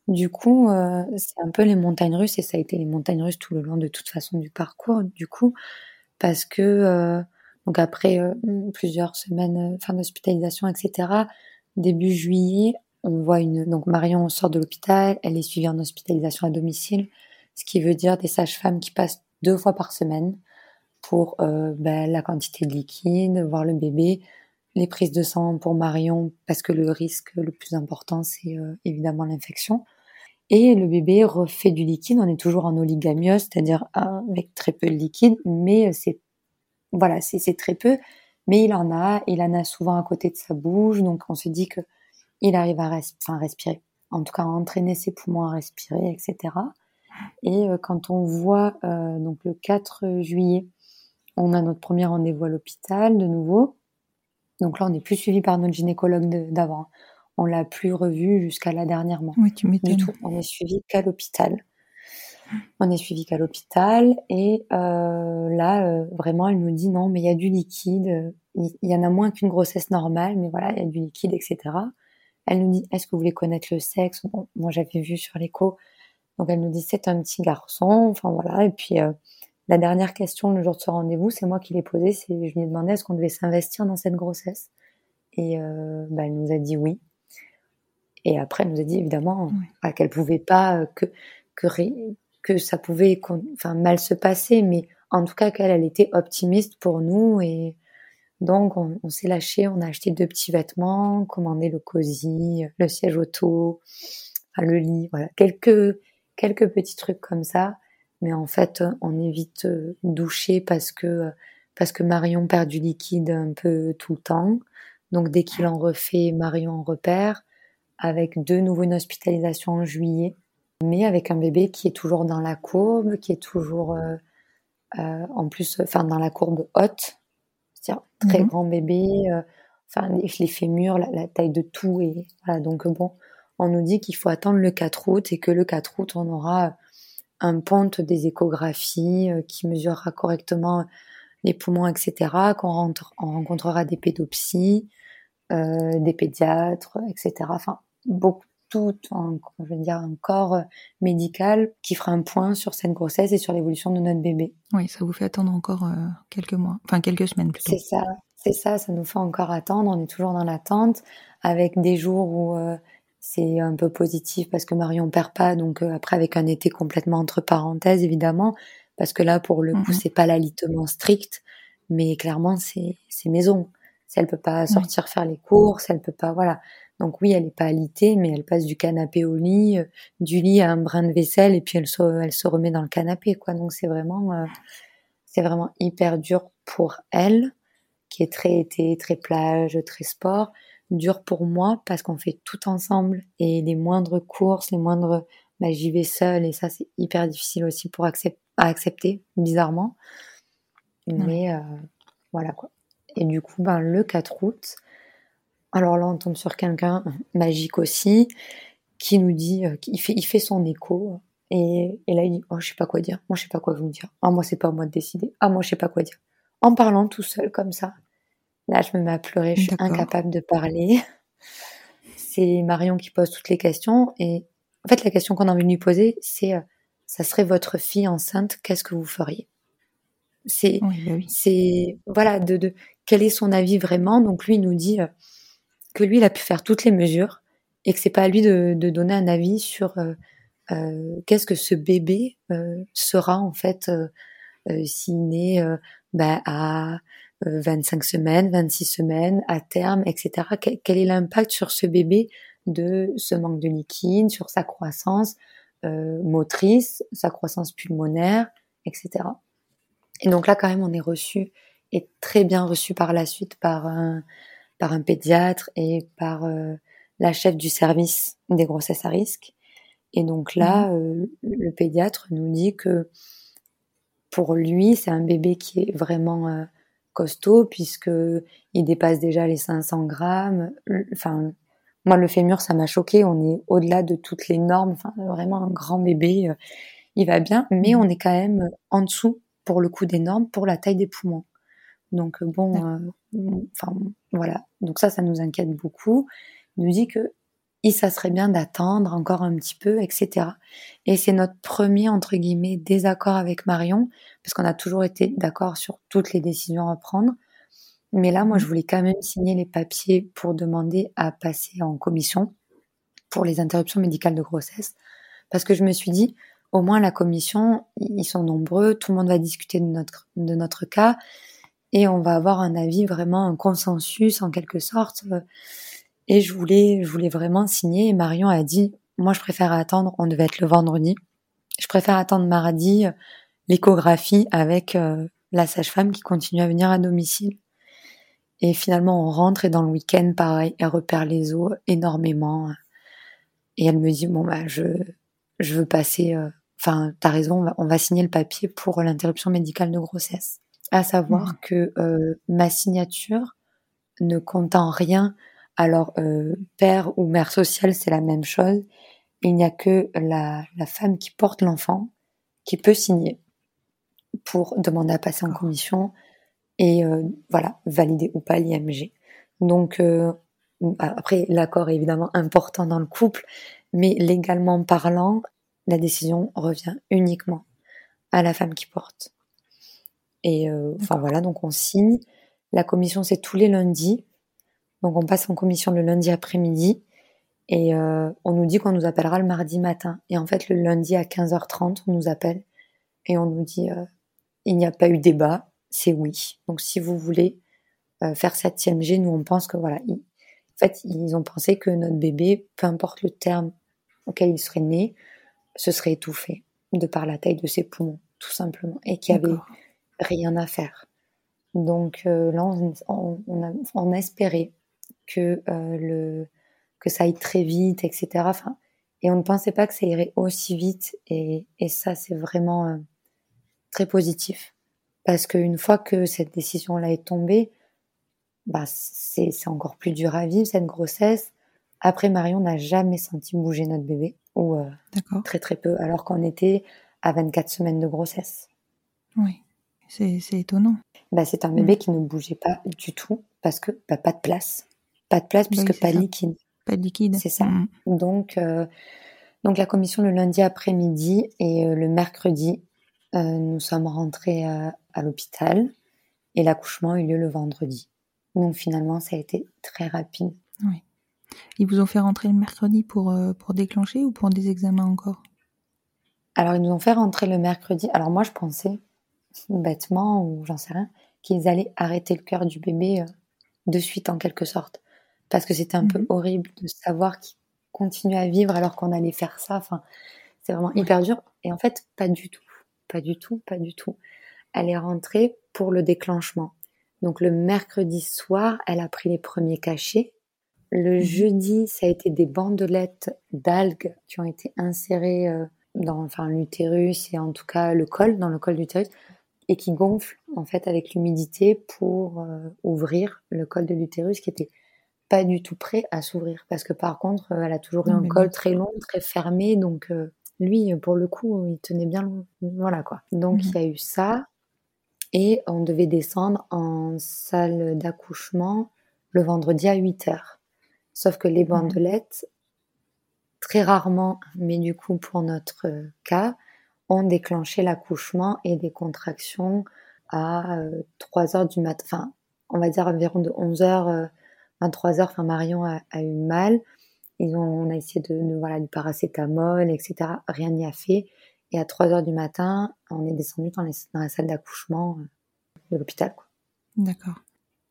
Du coup, euh, c'est un peu les montagnes russes et ça a été les montagnes russes tout le long de toute façon du parcours. Du coup, parce que euh, donc après euh, plusieurs semaines, euh, fin d'hospitalisation, etc. Début juillet, on voit une donc Marion sort de l'hôpital, elle est suivie en hospitalisation à domicile, ce qui veut dire des sages-femmes qui passent deux fois par semaine pour euh, ben, la quantité de liquide, voir le bébé, les prises de sang pour Marion parce que le risque le plus important c'est euh, évidemment l'infection. Et le bébé refait du liquide, on est toujours en oligamiose, c'est-à-dire avec très peu de liquide, mais c'est voilà, c'est très peu, mais il en a, il en a souvent à côté de sa bouche, donc on se dit que il arrive à res- enfin, respirer, en tout cas à entraîner ses poumons à respirer, etc. Et euh, quand on voit euh, donc le 4 juillet, on a notre premier rendez-vous à l'hôpital de nouveau. Donc là, on n'est plus suivi par notre gynécologue d'avant. On l'a plus revu jusqu'à la dernièrement Oui, tu du m'étonnes. tout. On est suivi qu'à l'hôpital. On est suivi qu'à l'hôpital et euh, là, euh, vraiment, elle nous dit non, mais il y a du liquide. Il y en a moins qu'une grossesse normale, mais voilà, il y a du liquide, etc. Elle nous dit, est-ce que vous voulez connaître le sexe? Bon, Moi, j'avais vu sur l'écho. Donc, elle nous dit, c'est un petit garçon. Enfin, voilà. Et puis, euh, la dernière question le jour de ce rendez-vous, c'est moi qui l'ai posée. C'est, je lui ai demandé, est-ce qu'on devait s'investir dans cette grossesse? Et euh, bah, elle nous a dit oui. Et après, elle nous a dit évidemment oui. qu'elle pouvait pas, que, que, que ça pouvait enfin, mal se passer, mais en tout cas qu'elle elle était optimiste pour nous et donc on, s'est lâché, on a acheté deux petits vêtements, commandé le cosy, le siège auto, le lit, voilà. Quelques quelques petits trucs comme ça, mais en fait on évite euh, doucher parce que parce que Marion perd du liquide un peu tout le temps, donc dès qu'il en refait, Marion en repère, avec de nouveau une hospitalisation en juillet mais avec un bébé qui est toujours dans la courbe, qui est toujours euh, euh, en plus, enfin dans la courbe haute, c'est-à-dire très mmh. grand bébé, euh, enfin les, les fémurs, la, la, taille de tout et voilà. Donc bon, on nous dit qu'il faut attendre le 4 août et que le 4 août on aura un ponte des échographies qui mesurera correctement les poumons, etc. Qu'on on rencontrera des pédopsies, euh, des pédiatres, etc. Enfin beaucoup tout un, je veux dire, un corps euh, médical qui fera un point sur cette grossesse et sur l'évolution de notre bébé. Oui, ça vous fait attendre encore euh, quelques mois, enfin quelques semaines plutôt. C'est ça, c'est ça, ça nous fait encore attendre. On est toujours dans l'attente avec des jours où euh, c'est un peu positif parce que Marion perd pas, donc euh, après avec un été complètement entre parenthèses évidemment, parce que là pour le coup mmh c'est pas l'alitement strict, mais clairement c'est c'est maison. Si elle peut pas sortir faire les courses, elle peut pas, voilà. Donc oui, elle est pas alitée, mais elle passe du canapé au lit, euh, du lit à un brin de vaisselle, et puis elle se, elle se remet dans le canapé, quoi. Donc c'est vraiment, euh, c'est vraiment hyper dur pour elle, qui est très été, très plage, très sport. Dur pour moi parce qu'on fait tout ensemble et les moindres courses, les moindres, bah, j'y vais seule et ça c'est hyper difficile aussi pour accepter, à accepter, bizarrement. Mais euh, voilà quoi. Et du coup, ben le 4 août, alors là, on tombe sur quelqu'un magique aussi, qui nous dit, euh, il, fait, il fait son écho. Et, et, là, il dit, oh, je sais pas quoi dire. Moi, je sais pas quoi vous dire. Ah, moi, c'est pas à moi de décider. Ah, moi, je sais pas quoi dire. En parlant tout seul, comme ça. Là, je me mets à pleurer. Je suis incapable de parler. C'est Marion qui pose toutes les questions. Et en fait, la question qu'on a envie de lui poser, c'est, euh, ça serait votre fille enceinte, qu'est-ce que vous feriez? C'est, oui, bah oui. c'est, voilà, de, de, quel est son avis vraiment? Donc, lui, il nous dit, euh, que lui, il a pu faire toutes les mesures et que c'est pas à lui de, de, donner un avis sur euh, euh, qu'est-ce que ce bébé euh, sera en fait euh, euh, s'il naît bah, à 25 semaines, 26 semaines, à terme, etc. Quel, quel est l'impact sur ce bébé de ce manque de liquide, sur sa croissance motrice, sa croissance pulmonaire, etc. Et donc là, quand même, on est reçu et très bien reçu par la suite par un par un pédiatre et par euh, la chef du service des grossesses à risque. Et donc là, mmh. euh, le pédiatre nous dit que pour lui, c'est un bébé qui est vraiment euh, costaud puisque il dépasse déjà les 500 grammes. Enfin, moi, le fémur, ça m'a choqué. On est au-delà de toutes les normes. Enfin, vraiment un grand bébé. il va bien, mais mmh. on est quand même en dessous pour le coup des normes pour la taille des poumons. Donc bon, enfin voilà. Donc ça, ça nous inquiète beaucoup. Il nous dit que ça serait bien d'attendre encore un petit peu, etc. Et c'est notre premier entre guillemets désaccord avec Marion, parce qu'on a toujours été d'accord sur toutes les décisions à prendre. Mais là, moi, je voulais quand même signer les papiers pour demander à passer en commission pour les interruptions médicales de grossesse, parce que je me suis dit, au moins la commission, ils sont nombreux, tout le monde va discuter de notre cas et on va avoir un avis vraiment un consensus en quelque sorte. Et je voulais, je voulais vraiment signer. Et Marion a dit, moi je préfère attendre. On devait être le vendredi. Je préfère attendre mardi l'échographie avec euh, la sage-femme qui continue à venir à domicile. Et finalement, on rentre et dans le week-end, pareil, elle repère les os énormément. Et elle me dit, bon, bah, je, je veux passer, euh, enfin, t'as raison, on va, on va signer le papier pour l'interruption médicale de grossesse à savoir mmh. que euh, ma signature ne compte en rien. Alors, euh, père ou mère sociale, c'est la même chose. Il n'y a que la, la femme qui porte l'enfant qui peut signer pour demander à passer en commission et euh, voilà, valider ou pas l'IMG. Donc après, l'accord est évidemment important dans le couple, mais légalement parlant, la décision revient uniquement à la femme qui porte. Et euh, enfin voilà, donc on signe. La commission c'est tous les lundis, donc on passe en commission le lundi après-midi. Et on nous dit qu'on nous appellera le mardi matin. Et en fait, le lundi à 15h30, on nous appelle. Et on nous dit il n'y a pas eu débat, c'est oui. Donc si vous voulez euh, faire cette IMG, nous on pense que voilà, en fait ils ont pensé que notre bébé, peu importe le terme auquel il serait né, ce serait étouffé de par la taille de ses poumons, tout simplement, et qu'il n'y avait rien à faire. Donc euh, là, on, a, on, a, espéré que euh, le que ça aille très vite, etc. Enfin, et on ne pensait pas que ça irait aussi vite. Et, et ça, c'est vraiment très positif. Parce qu'une fois que cette décision-là est tombée, bah, c'est encore plus dur à vivre, cette grossesse. Après, Marion n'a jamais senti bouger notre bébé, ou euh, très très peu, alors qu'on était à 24 semaines de grossesse. Oui, c'est étonnant. Bah, c'est un bébé qui ne bougeait pas du tout, parce que bah, pas de place. Pas de place, puisque pas liquide. Pas de liquide. C'est ça. Mm. Donc, euh, donc la commission le lundi après-midi et euh, le mercredi, euh, nous sommes rentrés euh, à, l'hôpital et l'accouchement a eu lieu le vendredi. Donc finalement, ça a été très rapide. Oui. Ils vous ont fait rentrer le mercredi pour, pour déclencher ou pour des examens encore? Alors, ils nous ont fait rentrer le mercredi. Alors, moi, je pensais, bêtement, ou j'en sais rien, qu'ils allaient arrêter le cœur du bébé de suite, en quelque sorte. Parce que c'était un peu mhm. horrible de savoir qu'il continuait à vivre alors qu'on allait faire ça. Enfin, c'est vraiment hyper dur. Et en fait, pas du tout. Pas du tout, pas du tout. Elle est rentrée pour le déclenchement. Donc le mercredi soir, elle a pris les premiers cachets. Le mhm. jeudi, ça a été des bandelettes d'algues qui ont été insérées euh, dans enfin l'utérus et en tout cas le col, dans le col d'utérus, et qui gonflent en fait avec l'humidité pour euh, ouvrir le col de l'utérus qui était pas du tout prêt à s'ouvrir parce que par contre, elle a toujours eu un col très long, très fermé, donc euh, lui, pour le coup, il tenait bien Voilà quoi. Donc il y a eu ça. Et on devait descendre en salle d'accouchement le vendredi à 8 heures. Sauf que les bandelettes, très rarement, mais du coup pour notre cas, ont déclenché l'accouchement et des contractions à 3 euh, heures du matin. Enfin, on va dire environ de 11 h 23 heures. Enfin, Marion a eu mal. Ils ont, on a essayé de, voilà, du paracétamol, etc. Rien n'y a fait. Et à 3 heures du matin, on est descendu dans, la salle d'accouchement euh, de l'hôpital. D'accord.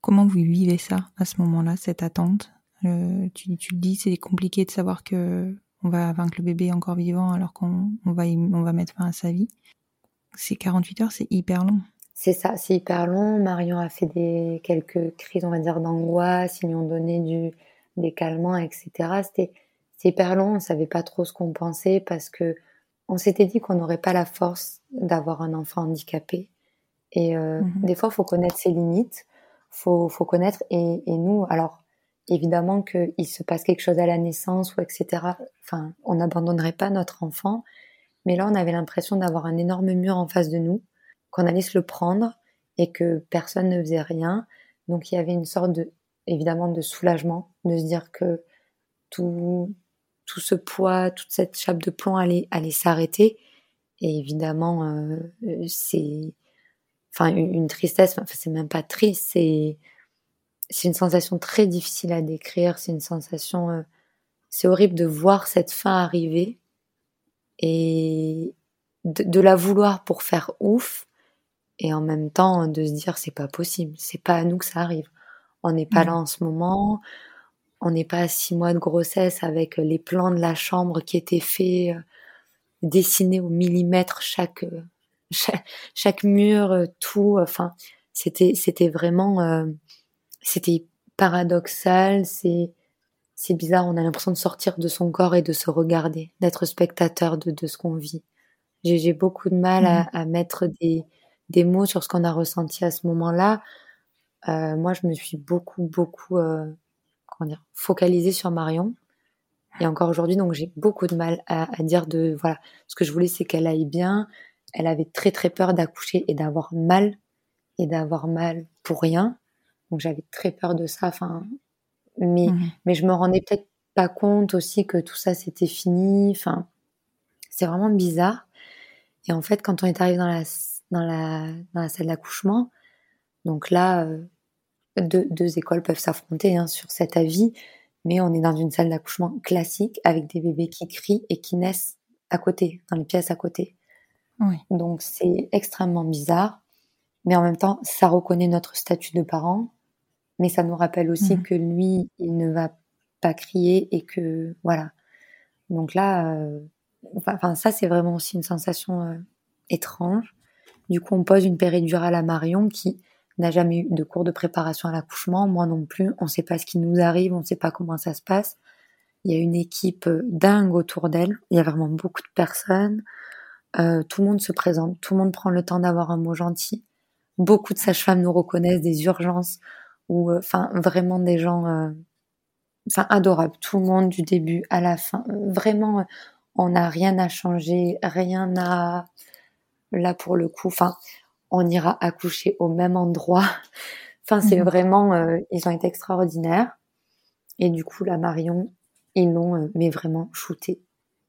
Comment vous vivez ça à ce moment-là, cette attente? Euh, tu, tu le dis, c'est compliqué de savoir que on va vaincre le bébé encore vivant alors qu'on on va, on va mettre fin à sa vie. Ces 48 heures, c'est hyper long. C'est ça, c'est hyper long. Marion a fait des quelques crises, on va dire, d'angoisse. Ils lui ont donné du, des calmants, etc. C'était hyper long, on savait pas trop ce qu'on pensait parce que on s'était dit qu'on n'aurait pas la force d'avoir un enfant handicapé. Et euh, mhm. des fois, faut connaître ses limites, faut, faut connaître. Et, et nous, alors évidemment qu'il se passe quelque chose à la naissance ou etc. Enfin, on n'abandonnerait pas notre enfant. Mais là, on avait l'impression d'avoir un énorme mur en face de nous, qu'on allait se le prendre et que personne ne faisait rien. Donc il y avait une sorte de évidemment de soulagement, de se dire que tout, tout ce poids, toute cette chape de plomb allait, allait s'arrêter. Et évidemment, euh, c'est, enfin, une, tristesse. Enfin, c'est même pas triste. C'est, c'est une sensation très difficile à décrire. C'est une sensation, euh, c'est horrible de voir cette fin arriver et de, de, la vouloir pour faire ouf et en même temps de se dire c'est pas possible. C'est pas à nous que ça arrive. On n'est pas là en ce moment. On n'est pas à six mois de grossesse avec les plans de la chambre qui étaient faits, euh, dessinés au millimètre chaque, euh, chaque, mur, euh, tout. Enfin, c'était, c'était vraiment, c'était paradoxal. C'est, c'est bizarre. On a l'impression de sortir de son corps et de se regarder, d'être spectateur de, de ce qu'on vit. J'ai, beaucoup de mal à, mmh. à mettre des, des mots sur ce qu'on a ressenti à ce moment-là. Euh, moi, je me suis beaucoup, beaucoup, euh, comment dire, focalisée sur Marion. Et encore aujourd'hui, donc j'ai beaucoup de mal à, à, dire de, voilà, ce que je voulais, c'est qu'elle aille bien. elle avait très très peur d'accoucher et d'avoir mal et d'avoir mal pour rien. Donc j'avais très peur de ça. Enfin, mais Mhm. mais je me rendais peut-être pas compte aussi que tout ça c'était fini. Enfin, c'est vraiment bizarre. Et en fait, quand on est arrivé dans la dans la dans la salle d'accouchement, donc là, euh, deux, deux écoles peuvent s'affronter hein, sur cet avis, mais on est dans une salle d'accouchement classique avec des bébés qui crient et qui naissent à côté, dans les pièces à côté. Oui. Donc c'est extrêmement bizarre, mais en même temps, ça reconnaît notre statut de parent, mais ça nous rappelle aussi Mhm. que lui, il ne va pas crier et que voilà. Donc là, euh, enfin ça c'est vraiment aussi une sensation euh, étrange. Du coup, on pose une péridurale à Marion qui n'a jamais eu de cours de préparation à l'accouchement, moi non plus. On ne sait pas ce qui nous arrive, on ne sait pas comment ça se passe. Il y a une équipe euh, dingue autour d'elle. Il y a vraiment beaucoup de personnes. Euh, tout le monde se présente, tout le monde prend le temps d'avoir un mot gentil. Beaucoup de sages-femmes nous reconnaissent des urgences ou, euh, enfin, vraiment des gens, euh, enfin, adorables. Tout le monde du début à la fin. Vraiment, on n'a rien à changer, rien à, là pour le coup, enfin, on ira accoucher au même endroit. Enfin, c'est Mhm. vraiment, euh, ils ont été extraordinaires. Et du coup, la Marion, ils l'ont, euh, mais vraiment shooté.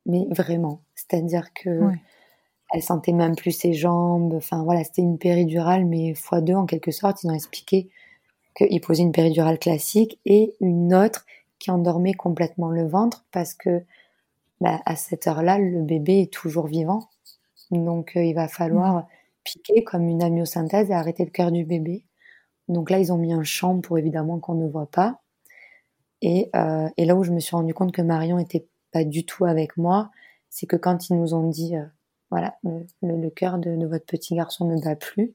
Mais vraiment. C'est-à-dire que Ouais. Elle sentait même plus ses jambes. Enfin, voilà, c'était une péridurale, mais fois deux, en quelque sorte. Ils ont expliqué qu'ils posaient une péridurale classique et une autre qui endormait complètement le ventre parce que, bah, à cette heure-là, le bébé est toujours vivant. Donc, euh, il va falloir piquer comme une amyosynthèse et arrêter le cœur du bébé. Donc là, ils ont mis un champ pour évidemment qu'on ne voit pas. Et, euh, et là où je me suis rendu compte que Marion était pas du tout avec moi, c'est que quand ils nous ont dit, euh, voilà, le, cœur de, de votre petit garçon ne bat plus,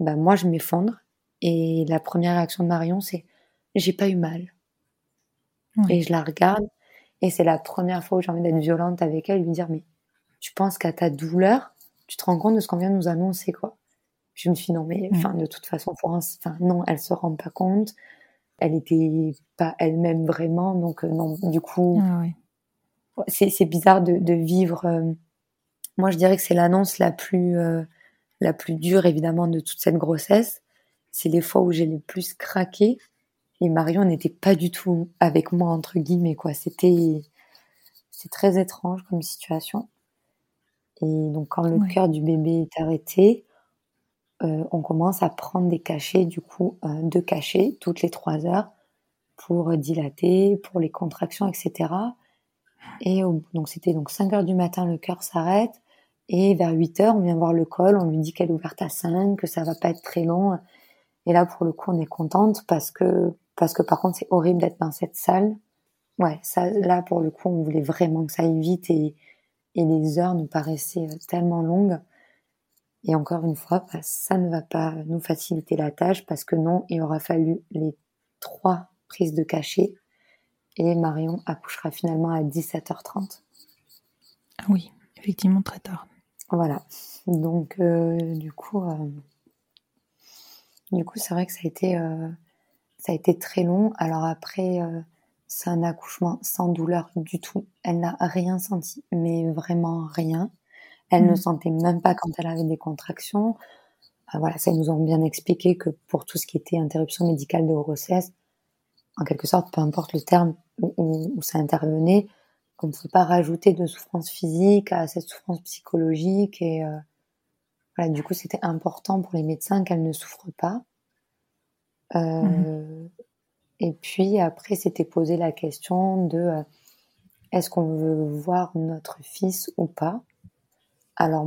bah moi je m'effondre. Et la première réaction de Marion, c'est j'ai pas eu mal. Oui. Et je la regarde, et c'est la première fois où j'ai envie d'être violente avec elle, lui dire mais tu penses qu'à ta douleur, tu te rends compte de ce qu'on vient de nous annoncer quoi? Je me suis dit, non mais enfin de toute façon Florence, enfin non, elle se rend pas compte. Elle était pas elle-même vraiment, donc euh, non. Du coup, Ah c'est bizarre de, de vivre. euh, moi, je dirais que c'est l'annonce la plus euh, la plus dure évidemment de toute cette grossesse. C'est les fois où j'ai le plus craqué. Et Marion n'était pas du tout avec moi entre guillemets quoi. C'était c'est très étrange comme situation. Et donc quand le Ouais. cœur du bébé est arrêté, euh, on commence à prendre des cachets, du coup, euh, deux cachets toutes les trois heures pour dilater, pour les contractions, etc. Et donc c'était donc 5 heures du matin, le cœur s'arrête. Et vers 8 heures, on vient voir le col, on lui dit qu'elle est ouverte à 5, que ça va pas être très long. Et là, pour le coup, on est contente parce que, parce que par contre, c'est horrible d'être dans cette salle. Ouais, ça, là, pour le coup, on voulait vraiment que ça aille vite et, et les heures nous paraissaient euh, tellement longues. Et encore une fois, bah, ça ne va pas nous faciliter la tâche parce que non, il aura fallu les trois prises de cachet et Marion accouchera finalement à 17h30. Ah oui, effectivement, très tard. Voilà. Donc, euh, du coup, euh, du coup, c'est vrai que ça a été, euh, ça a été très long. Alors après, euh, c'est un accouchement sans douleur du tout. Elle n'a rien senti, mais vraiment rien. Elle ne Mhm. sentait même pas quand elle avait des contractions. Voilà, ça ils nous ont bien expliqué que pour tout ce qui était interruption médicale de grossesse, en quelque sorte, peu importe le terme où, où- où ça intervenait, qu'on ne peut pas rajouter de souffrance physique à cette souffrance psychologique. Et euh, voilà, du coup, c'était important pour les médecins qu'elle ne souffre pas. Euh, Et puis après, c'était posé la question de euh, est-ce qu'on veut voir notre fils ou pas? Alors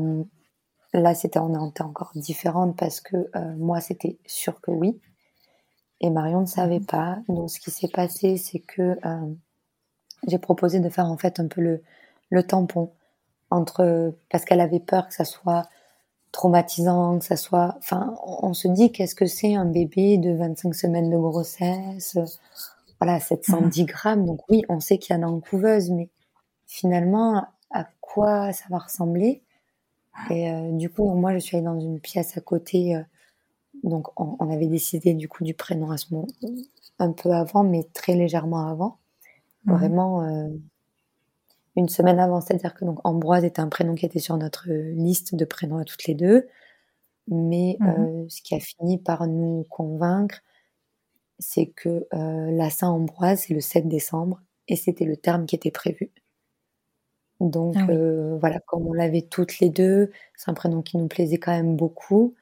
là, c'était on était encore différente parce que euh, moi, c'était sûr que oui. Et Marion ne savait pas. Donc, ce qui s'est passé, c'est que euh, j'ai proposé de faire en fait un peu le, le tampon entre parce qu'elle avait peur que ça soit traumatisant, que ça soit. Enfin, on, on se dit qu'est-ce que c'est un bébé de 25 semaines de grossesse, voilà, 710 grammes. Donc oui, on sait qu'il y en a en couveuse, mais finalement, à quoi ça va ressembler? Et euh, du coup, moi, je suis allée dans une pièce à côté. euh, donc, on, on avait décidé du coup du prénom à ce moment, un peu avant, mais très légèrement avant. Mhm. Vraiment, euh, une semaine avant. C'est-à-dire que donc Ambroise était un prénom qui était sur notre liste de prénoms à toutes les deux. Mais Mhm. euh, ce qui a fini par nous convaincre, c'est que euh, la Saint-Ambroise, c'est le 7 décembre et c'était le terme qui était prévu. Donc Ah oui. euh, voilà, comme on l'avait toutes les deux, c'est un prénom qui nous plaisait quand même beaucoup.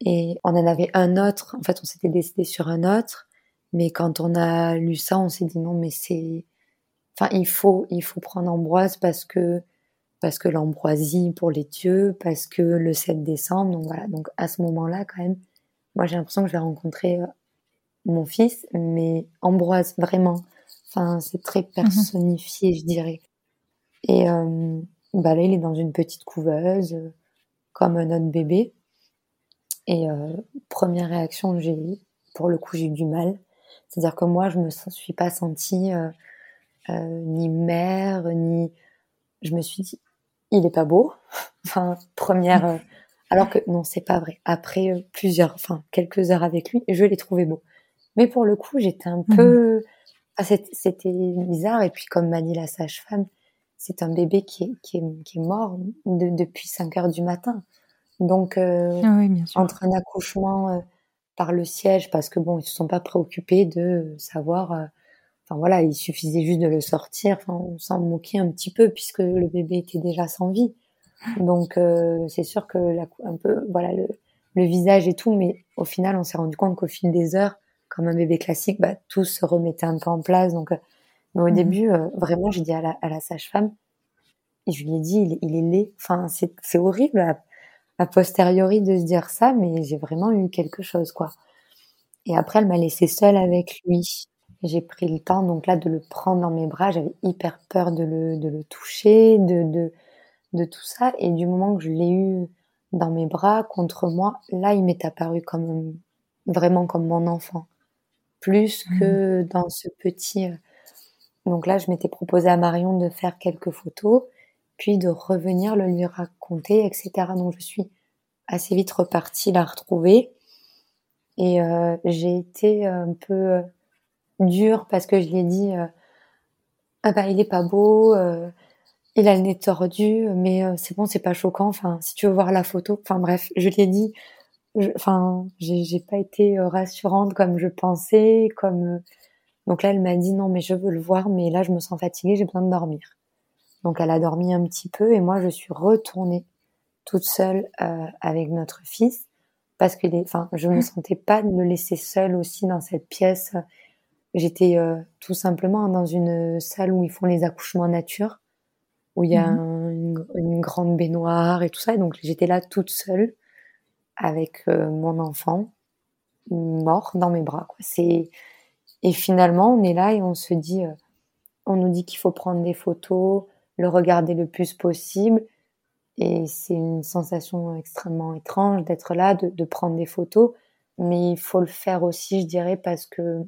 Et on en avait un autre, en fait on s'était décidé sur un autre, mais quand on a lu ça, on s'est dit non mais c'est... Enfin il faut, il faut prendre Ambroise parce que parce que l'ambroisie pour les dieux, parce que le 7 décembre, donc voilà, donc à ce moment-là quand même, moi j'ai l'impression que je vais rencontrer euh, mon fils, mais Ambroise vraiment, enfin c'est très personnifié je dirais. Et euh, bah là il est dans une petite couveuse, euh, comme un autre bébé. Et euh, première réaction, j'ai pour le coup j'ai eu du mal, c'est-à-dire que moi je me suis pas sentie euh, euh, ni mère ni je me suis dit il est pas beau. Enfin première euh, alors que non c'est pas vrai. Après plusieurs enfin quelques heures avec lui je l'ai trouvé beau. Mais pour le coup j'étais un peu ah, c'était bizarre. Et puis comme m'a dit la sage-femme c'est un bébé qui est, qui est, qui est mort de- depuis 5 heures du matin. Donc euh, Ah oui, bien sûr. entre un accouchement par le siège parce que bon ils se sont pas préoccupés de savoir euh, enfin voilà il suffisait juste de le sortir. Enfin on s'en moquait un petit peu puisque le bébé était déjà sans vie. Donc euh, c'est sûr que la, un peu voilà le, le visage et tout mais au final on s'est rendu compte qu'au fil des heures comme un bébé classique bah tout se remettait un peu en place. Donc euh, mais au Mhm. début euh, vraiment j'ai dit à la, à la sage-femme et je lui ai dit il, est- il est laid. Enfin c'est c'est horrible a posteriori de se dire ça, mais j'ai vraiment eu quelque chose, quoi. Et après, elle m'a laissée seule avec lui. J'ai pris le temps, donc là, de le prendre dans mes bras. J'avais hyper peur de le, de le toucher, de, de, de tout ça. Et du moment que je l'ai eu dans mes bras, contre moi, là, il m'est apparu comme vraiment comme mon enfant. Plus que dans ce petit. euh, Donc là, je m'étais proposé à Marion de faire quelques photos, puis de revenir le lui raconter, etc. Donc je suis assez vite repartie la retrouver. Et euh, j'ai été un peu euh, dure parce que je lui ai dit euh, ah bah il est pas beau, euh, il a le nez tordu, mais euh, c'est bon, c'est pas choquant. Enfin, si tu veux voir la photo, enfin bref, je lui ai dit, je- enfin, j'ai pas été euh, rassurante comme je pensais, comme donc là elle m'a dit non mais je veux le voir, mais là je me sens fatiguée, j'ai besoin de dormir. Donc elle a dormi un petit peu et moi je suis retournée toute seule euh, avec notre fils parce que enfin, je me sentais pas de le laisser seul aussi dans cette pièce. J'étais euh, tout simplement dans une salle où ils font les accouchements nature, où il y a un- une, une grande baignoire et tout ça. Et donc j'étais là toute seule avec euh, mon enfant mort dans mes bras. Quoi. C'est et finalement on est là et on se dit, on nous dit qu'il faut prendre des photos, le regarder le plus possible. Et c'est une sensation extrêmement étrange d'être là, de, de prendre des photos. Mais il faut le faire aussi, je dirais, parce que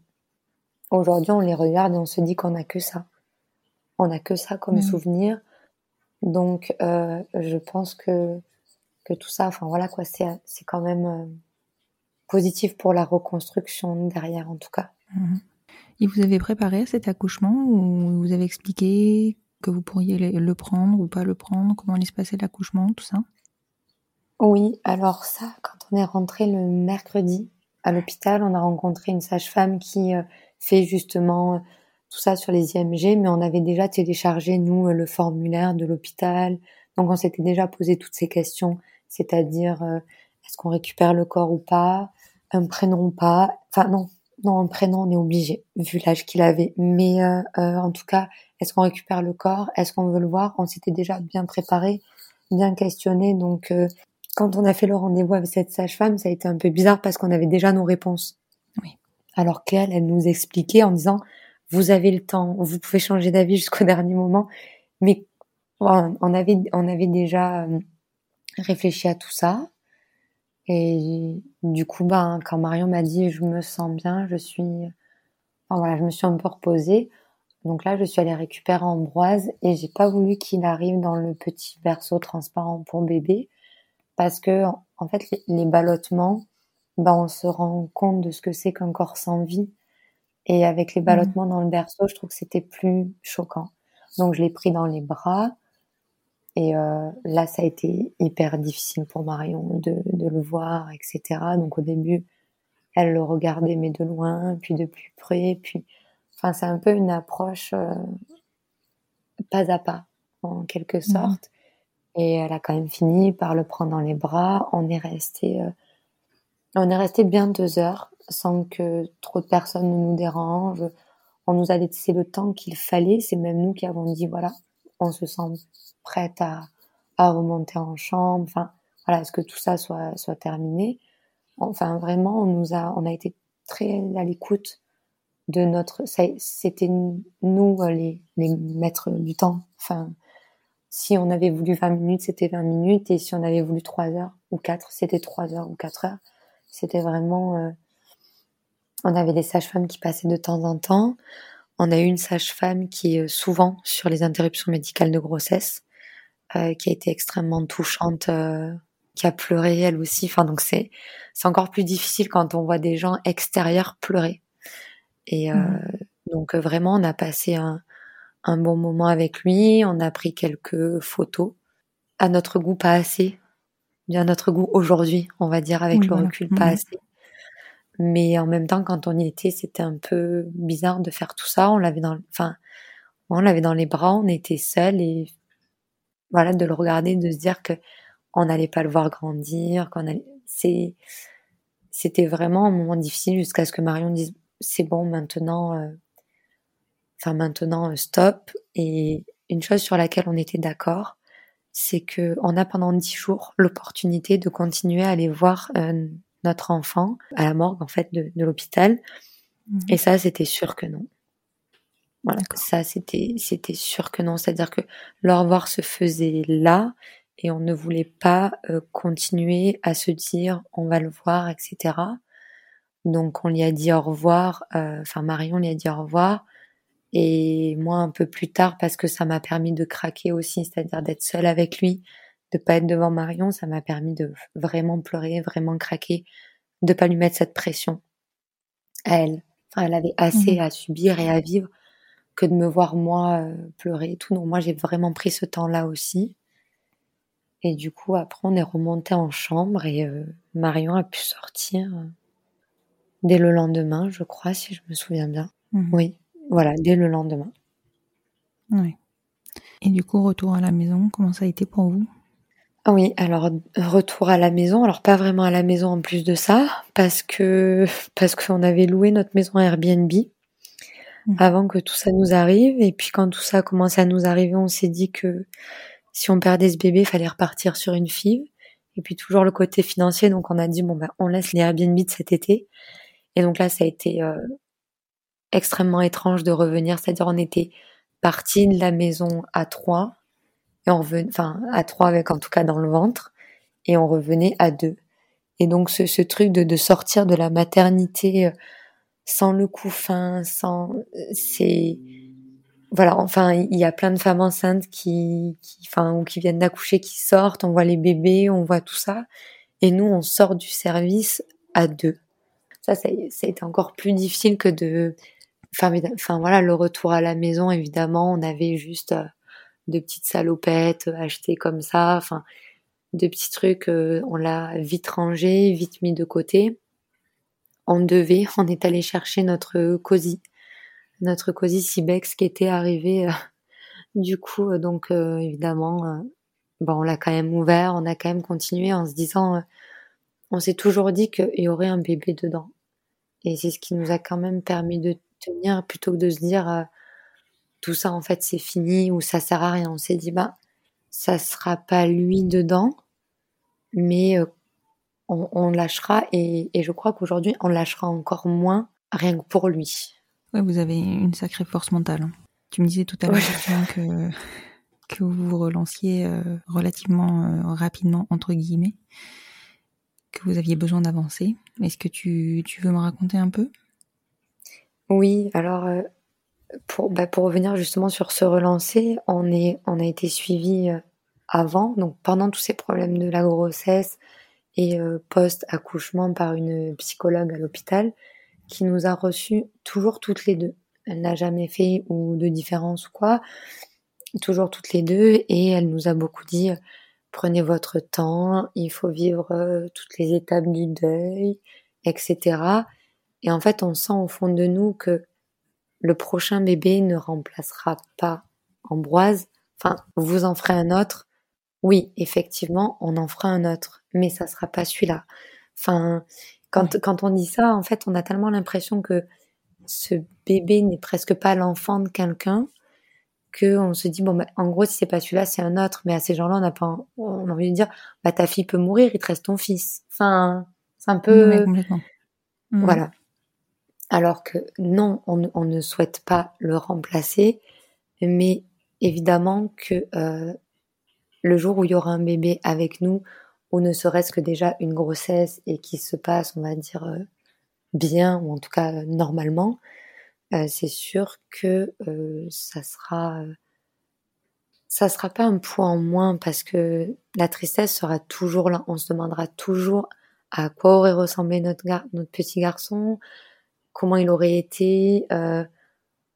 aujourd'hui, on les regarde et on se dit qu'on n'a que ça. On n'a que ça comme Mhm. souvenir. Donc, euh, je pense que, que tout ça, enfin voilà quoi, c'est, c'est quand même euh, positif pour la reconstruction derrière, en tout cas. Mhm. Et vous avez préparé cet accouchement ou vous avez expliqué que vous pourriez le- prendre ou pas le prendre, comment allait se passer l'accouchement, tout ça? Oui, alors ça, quand on est rentré le mercredi à l'hôpital, on a rencontré une sage-femme qui euh, fait justement euh, tout ça sur les IMG, mais on avait déjà téléchargé, nous, euh, le formulaire de l'hôpital. Donc on s'était déjà posé toutes ces questions, c'est-à-dire est-ce qu'on récupère le corps ou pas, un prénom ou pas? Enfin non, non, un prénom, on est obligé, vu l'âge qu'il avait. Mais euh, euh, en tout cas, est-ce qu'on récupère le corps? Est-ce qu'on veut le voir? On s'était déjà bien préparé, bien questionné, donc... euh, quand on a fait le rendez-vous avec cette sage-femme, ça a été un peu bizarre parce qu'on avait déjà nos réponses. Oui. Alors qu'elle, elle nous expliquait en disant, vous avez le temps, vous pouvez changer d'avis jusqu'au dernier moment. Mais on avait, on avait déjà euh, réfléchi à tout ça. Et du coup, ben, quand Marion m'a dit, je me sens bien, je suis, enfin, voilà, je me suis un peu reposée. Donc là, je suis allée récupérer Ambroise et j'ai pas voulu qu'il arrive dans le petit berceau transparent pour bébé parce que en fait les, les ballottements ben on se rend compte de ce que c'est qu'un corps sans vie et avec les ballottements dans le berceau je trouve que c'était plus choquant Donc je l'ai pris dans les bras. Et euh, là, ça a été hyper difficile pour Marion de, de, le voir, etc. Donc au début, elle le regardait mais de loin, puis de plus près, puis, enfin, c'est un peu une approche euh, pas à pas, en quelque mhm. sorte. Et elle a quand même fini par le prendre dans les bras. On est resté, euh, on est resté bien deux heures sans que trop de personnes ne nous dérangent. On nous a laissé le temps qu'il fallait. C'est même nous qui avons dit voilà, on se sent prête à, à remonter en chambre. Enfin, voilà, est-ce que tout ça soit, soit terminé? Enfin, vraiment, on nous a, on a été très à l'écoute de notre, c'était nous les, les maîtres du temps. Enfin, si on avait voulu 20 minutes, c'était 20 minutes, et si on avait voulu 3 heures ou 4, c'était 3 heures ou 4 heures. C'était vraiment, euh, on avait des sages-femmes qui passaient de temps en temps. On a eu une sage-femme qui est souvent sur les interruptions médicales de grossesse. Euh, qui a été extrêmement touchante, euh, qui a pleuré elle aussi. Enfin donc c'est c'est encore plus difficile quand on voit des gens extérieurs pleurer. Et euh, mmh. donc vraiment on a passé un un bon moment avec lui. On a pris quelques photos. À notre goût pas assez. Bien à notre goût aujourd'hui, on va dire avec le recul pas mmh. assez. Mais en même temps, quand on y était, c'était un peu bizarre de faire tout ça. On l'avait dans, enfin, on l'avait dans les bras, on était seuls et voilà, de le regarder, de se dire que on n'allait pas le voir grandir, qu'on allait, c'est, c'était vraiment un moment difficile jusqu'à ce que Marion dise c'est bon maintenant, euh, enfin maintenant euh, stop. Et une chose sur laquelle on était d'accord, c'est que on a pendant dix jours l'opportunité de continuer à aller voir euh, notre enfant à la morgue en fait de, l'hôpital. Mmh. Et ça, c'était sûr que non. Voilà, ça c'était c'était sûr que non, c'est-à-dire que le revoir se faisait là et on ne voulait pas euh, continuer à se dire on va le voir, etc. Donc on lui a dit au revoir, euh, enfin Marion lui a dit au revoir et moi un peu plus tard parce que ça m'a permis de craquer aussi, c'est-à-dire d'être seule avec lui, de pas être devant Marion, ça m'a permis de vraiment pleurer, vraiment craquer, de pas lui mettre cette pression à elle. Enfin, elle avait assez mmh à subir et à vivre que de me voir moi euh, pleurer et tout. Donc moi j'ai vraiment pris ce temps-là aussi. Et du coup après on est remonté en chambre et euh, Marion a pu sortir euh, dès le lendemain, je crois, si je me souviens bien. Mhm. Oui, voilà, dès le lendemain. Oui. Et du coup retour à la maison, comment ça a été pour vous? Oui, alors retour à la maison, alors pas vraiment à la maison en plus de ça, parce que parce qu'on avait loué notre maison Airbnb Mmh. avant que tout ça nous arrive. Et puis quand tout ça a commencé à nous arriver, on s'est dit que si on perdait ce bébé, il fallait repartir sur une fille. Et puis toujours le côté financier, donc on a dit bon bah on laisse les Airbnb de cet été. Et donc là ça a été euh, extrêmement étrange de revenir, c'est-à-dire on était parti de la maison à trois et on revenait, enfin à trois avec en tout cas dans le ventre et on revenait à deux. Et donc ce, ce truc de, de sortir de la maternité euh, sans le couffin, sans c'est voilà, enfin il y a plein de femmes enceintes qui, qui enfin ou qui viennent d'accoucher qui sortent, on voit les bébés, on voit tout ça et nous on sort du service à deux. Ça ça, ça a été encore plus difficile que de enfin, enfin voilà, le retour à la maison évidemment, on avait juste euh, de petites salopettes achetées comme ça, enfin de petits trucs, euh, on l'a vite rangé, vite mis de côté on devait, on est allé chercher notre cosy, notre cosy Cibex qui était arrivé. Euh, du coup, euh, donc euh, évidemment, bon, on l'a quand même ouvert, on a quand même continué en se disant, on s'est toujours dit qu'il y aurait un bébé dedans. Et c'est ce qui nous a quand même permis de tenir plutôt que de se dire tout ça en fait c'est fini ou ça sert à rien. On s'est dit bah ça sera pas lui dedans, mais on, lâchera et, je crois qu'aujourd'hui on lâchera encore moins rien que pour lui. Ouais, vous avez une sacrée force mentale. Hein. Tu me disais tout à l'heure que, que vous vous relanciez euh, relativement euh, rapidement, entre guillemets, que vous aviez besoin d'avancer. Est-ce que tu, veux me raconter un peu? Oui, alors euh, pour, bah, pour revenir justement sur ce relancer, on, est, on a été suivi avant, donc pendant tous ces problèmes de la grossesse, et euh, post-accouchement par une psychologue à l'hôpital qui nous a reçus toujours toutes les deux. Elle n'a jamais fait ou de différence ou quoi. toujours toutes les deux, et elle nous a beaucoup dit prenez votre temps, il faut vivre toutes les étapes du deuil, etc. Et en fait, on sent au fond de nous que le prochain bébé ne remplacera pas Ambroise. Enfin, vous en ferez un autre. Oui, effectivement, on en fera un autre, mais ça sera pas celui-là. Enfin, quand, quand on dit ça, en fait, on a tellement l'impression que ce bébé n'est presque pas l'enfant de quelqu'un que on se dit bon bah, en gros si c'est pas celui-là c'est un autre mais à ces gens-là on a pas on a envie de dire bah ta fille peut mourir il te reste ton fils enfin c'est un peu voilà alors que non, on, ne souhaite pas le remplacer, mais évidemment que euh, le jour où il y aura un bébé avec nous, ou ne serait-ce que déjà une grossesse et qui se passe, on va dire, euh, bien, ou en tout cas normalement, euh, c'est sûr que ça sera ça sera pas un poids en moins parce que la tristesse sera toujours là. On se demandera toujours à quoi aurait ressemblé notre petit garçon, comment il aurait été. Euh,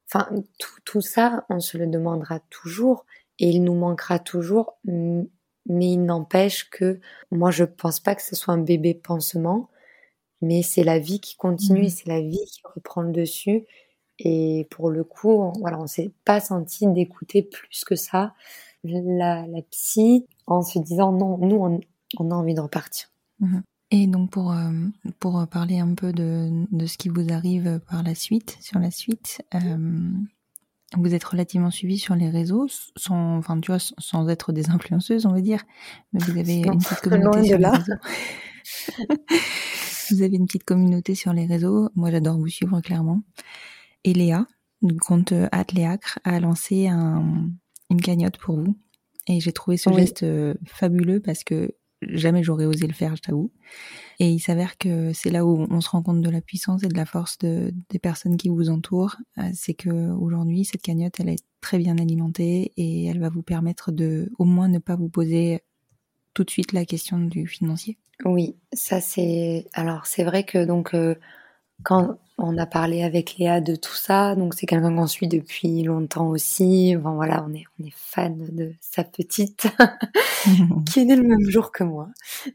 enfin, tout, tout, ça, on se le demandera toujours et il nous manquera toujours. Mais il n'empêche que moi, je pense pas que ce soit un bébé pansement, mais c'est la vie qui continue, mmh. c'est la vie qui reprend le dessus. Et pour le coup, on, voilà, on s'est pas senti d'écouter plus que ça la, la, psy en se disant non, nous, on, on a envie de repartir. Mmh. Et donc pour euh, pour parler un peu de, de ce qui vous arrive par la suite, sur la suite, euh, vous êtes relativement suivi sur les réseaux, sans, enfin tu vois, sans être des influenceuses, on va dire, mais vous avez une petite communauté sur les réseaux. vous avez une petite communauté sur les réseaux. Moi, j'adore vous suivre clairement. Et Léa, compte Atléacre, a lancé un, une cagnotte pour vous. Et j'ai trouvé ce geste euh, fabuleux parce que jamais j'aurais osé le faire, je t'avoue. Et il s'avère que c'est là où on se rend compte de la puissance et de la force de, des personnes qui vous entourent. Euh, c'est que aujourd'hui, cette cagnotte, elle est très bien alimentée et elle va vous permettre de, au moins, ne pas vous poser tout de suite la question du financier. Oui, ça c'est. Alors c'est vrai que donc euh, quand on a parlé avec Léa de tout ça, donc c'est quelqu'un qu'on suit depuis longtemps aussi. Bon voilà, on est on est fan de sa petite qui est née le même jour que moi.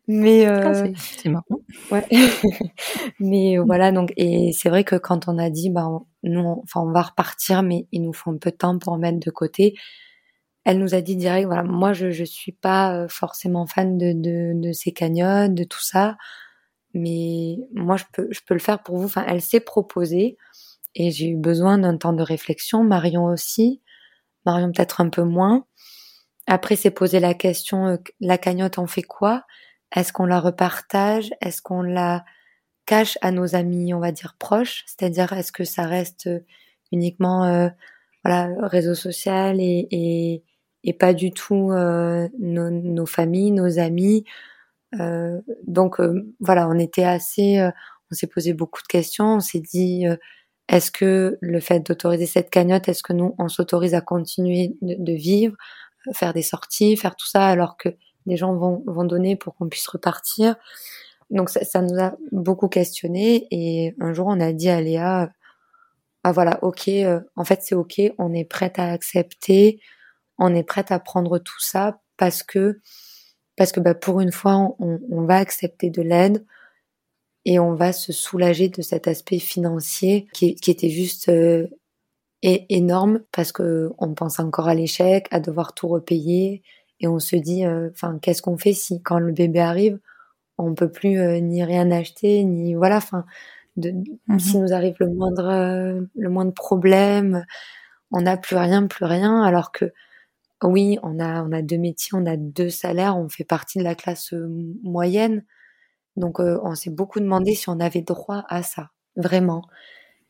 Mais ah, euh, c'est marrant. Ouais. mais euh, voilà donc et c'est vrai que quand on a dit bah nous enfin on va repartir mais il nous faut un peu de temps pour en mettre de côté. Elle nous a dit direct voilà moi je je suis pas euh, forcément fan de de, de ces cagnottes de tout ça mais moi je peux je peux le faire pour vous. Enfin, elle s'est proposée et j'ai eu besoin d'un temps de réflexion. Marion aussi, Marion peut-être un peu moins. Après, c'est poser la question euh, la cagnotte, on fait quoi? Est-ce qu'on la repartage? Est-ce qu'on la cache à nos amis, on va dire proches? C'est-à-dire, est-ce que ça reste euh, uniquement euh, voilà réseau social et, et, et pas du tout euh, nos, nos, familles, nos amis? Donc euh, voilà, on était assez, euh, on s'est posé beaucoup de questions. On s'est dit, est-ce que le fait d'autoriser cette cagnotte, est-ce que nous on s'autorise à continuer de, vivre, faire des sorties, faire tout ça alors que des gens vont, vont donner pour qu'on puisse repartir? Donc ça, ça, nous a beaucoup questionné et un jour on a dit à Léa, ah voilà, ok, en fait c'est ok, on est prête à accepter, on est prête à prendre tout ça parce que parce que bah, pour une fois, on, on va accepter de l'aide et on va se soulager de cet aspect financier qui, qui était juste euh, énorme parce que on pense encore à l'échec, à devoir tout repayer et on se dit, euh, enfin, qu'est-ce qu'on fait si quand le bébé arrive, on peut plus euh, ni rien acheter, ni voilà, enfin, de, mmh si nous arrive le moindre le moindre problème, on n'a plus rien, plus rien, alors que oui, on a, on a deux métiers, on a deux salaires, on fait partie de la classe moyenne. Donc, on s'est beaucoup demandé si on avait droit à ça, vraiment.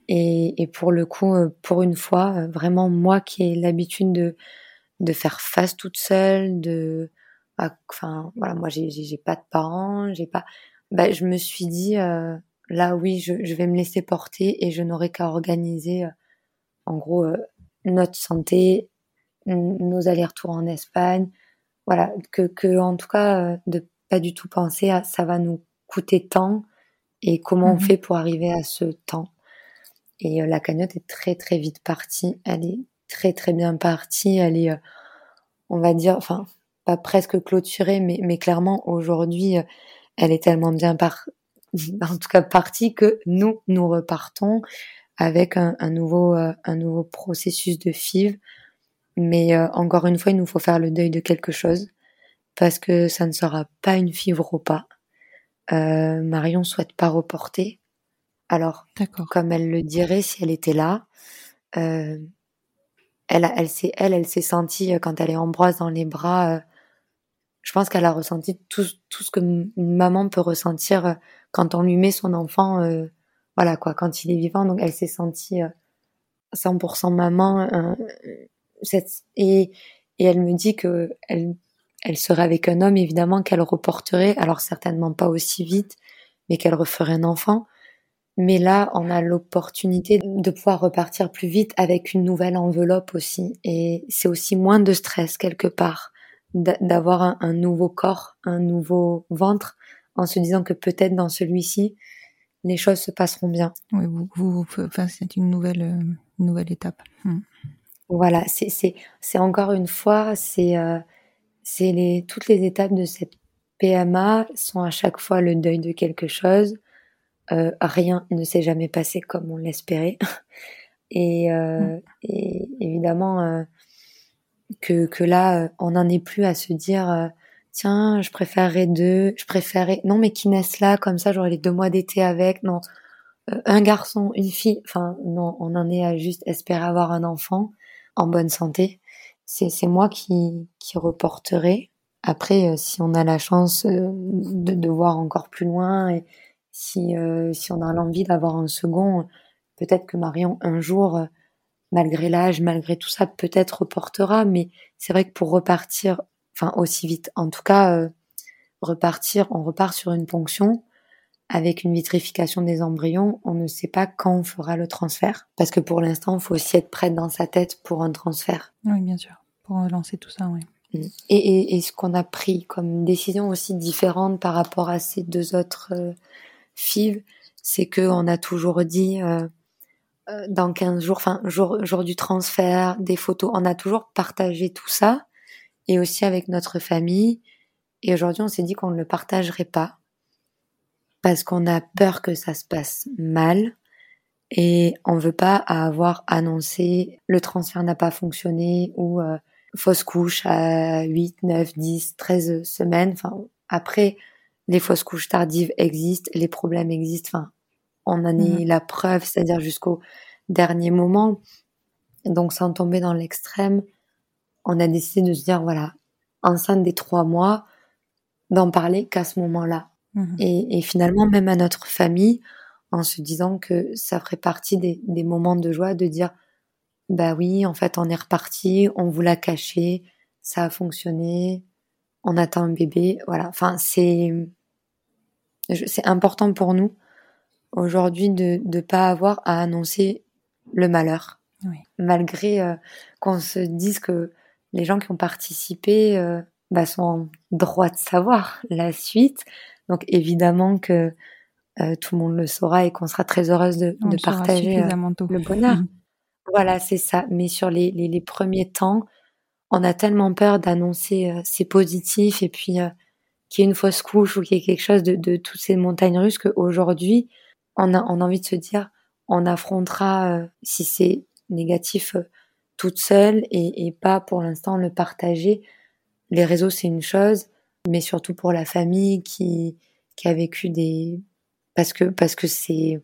Et, et pour le coup, pour une fois, vraiment, moi qui ai l'habitude de, de faire face toute seule, de, enfin, voilà, moi, j'ai, pas de parents, j'ai pas, bah, je me suis dit, là, oui, je, vais me laisser porter et je n'aurai qu'à organiser, en gros, notre santé nos allers-retours en Espagne. Voilà, que, que en tout cas, euh, de pas du tout penser à ça va nous coûter tant et comment on mhm. fait pour arriver à ce temps. Et euh, la cagnotte est très très vite partie. Elle est très très bien partie. Elle est, on va dire, enfin, pas presque clôturée, mais, mais clairement aujourd'hui, elle est tellement bien par, en tout cas partie que nous, nous repartons avec un, un nouveau, un nouveau processus de FIV. Mais encore une fois, il nous faut faire le deuil de quelque chose parce que ça ne sera pas une FIV repas. Euh, Marion souhaite pas reporter. Alors, comme elle le dirait si elle était là, euh, elle, elle s'est, elle, elle s'est sentie euh, quand elle est Ambroise dans les bras. Euh, je pense qu'elle a ressenti tout, tout ce que une maman peut ressentir euh, quand on lui met son enfant, voilà quoi, quand il est vivant. Donc, elle s'est sentie 100% maman. Et, elle me dit que elle, serait avec un homme, évidemment, qu'elle reporterait. Alors certainement pas aussi vite, mais qu'elle referait un enfant. Mais là, on a l'opportunité de pouvoir repartir plus vite avec une nouvelle enveloppe aussi. Et c'est aussi moins de stress quelque part d'avoir un, nouveau corps, un nouveau ventre, en se disant que peut-être dans celui-ci, les choses se passeront bien. Oui, vous, enfin, c'est une nouvelle, euh, nouvelle étape. Hmm. Voilà, c'est, c'est, c'est encore une fois, c'est, euh, c'est les, toutes les étapes de cette PMA sont à chaque fois le deuil de quelque chose. Euh, rien ne s'est jamais passé comme on l'espérait. Et, euh, mm. et, évidemment euh, que, que là, on n'en est plus à se dire euh, tiens, je préférerais deux, je préférerais non mais qui naissent là comme ça, j'aurais les deux mois d'été avec. Non, euh, un garçon, une fille. Enfin non, on en est à juste espérer avoir un enfant en bonne santé. C'est moi qui qui reporterai. Après, si on a la chance de, de voir encore plus loin et si, euh, si on a l'envie d'avoir un second, peut-être que Marion, un jour, euh, malgré l'âge, malgré tout ça, peut-être reportera, mais c'est vrai que pour repartir, enfin aussi vite, en tout cas, euh, repartir, on repart sur une ponction avec une vitrification des embryons, on ne sait pas quand on fera le transfert. Parce que pour l'instant, il faut aussi être prête dans sa tête pour un transfert. Oui, bien sûr. Pour lancer tout ça, oui. Mm. Et, et, et ce qu'on a pris comme décision aussi différente par rapport à ces deux autres FIV, c'est que on a toujours dit euh, euh, dans 15 jours, enfin jour, jour du transfert, des photos, on a toujours partagé tout ça et aussi avec notre famille. Et aujourd'hui, on s'est dit qu'on ne le partagerait pas parce qu'on a peur que ça se passe mal et on veut pas avoir annoncé le transfert n'a pas fonctionné ou euh, fausse couche à 8, 9, 10, 13 semaines. Enfin, après, les fausses couches tardives existent, les problèmes existent. Enfin, on en est mhm. la preuve, c'est-à-dire jusqu'au dernier moment. Donc, sans tomber dans l'extrême, on a décidé de se dire, voilà, enceinte des trois mois, d'en parler qu'à ce moment-là. Mhm. Et, finalement, même à notre famille, en se disant que ça ferait partie des, des, moments de joie de dire, bah oui, en fait, on est reparti, on vous l'a caché, ça a fonctionné, on attend un bébé, voilà. Enfin, c'est c'est important pour nous aujourd'hui de ne pas avoir à annoncer le malheur, oui. malgré euh, qu'on se dise que les gens qui ont participé euh, bah, sont en droit de savoir la suite. Donc évidemment que euh, tout le monde le saura et qu'on sera très heureuse de, de partager le bonheur. Voilà, c'est ça. Mais sur les, les, les premiers temps, on a tellement peur d'annoncer euh, c'est positif et puis euh, qu'il y ait une fausse couche ou qu'il y ait quelque chose de, de toutes ces montagnes russes qu'aujourd'hui, on a, on a envie de se dire on affrontera euh, si c'est négatif toute seule et, et pas pour l'instant le partager. Les réseaux c'est une chose, mais surtout pour la famille qui, qui a vécu des parce que parce que c'est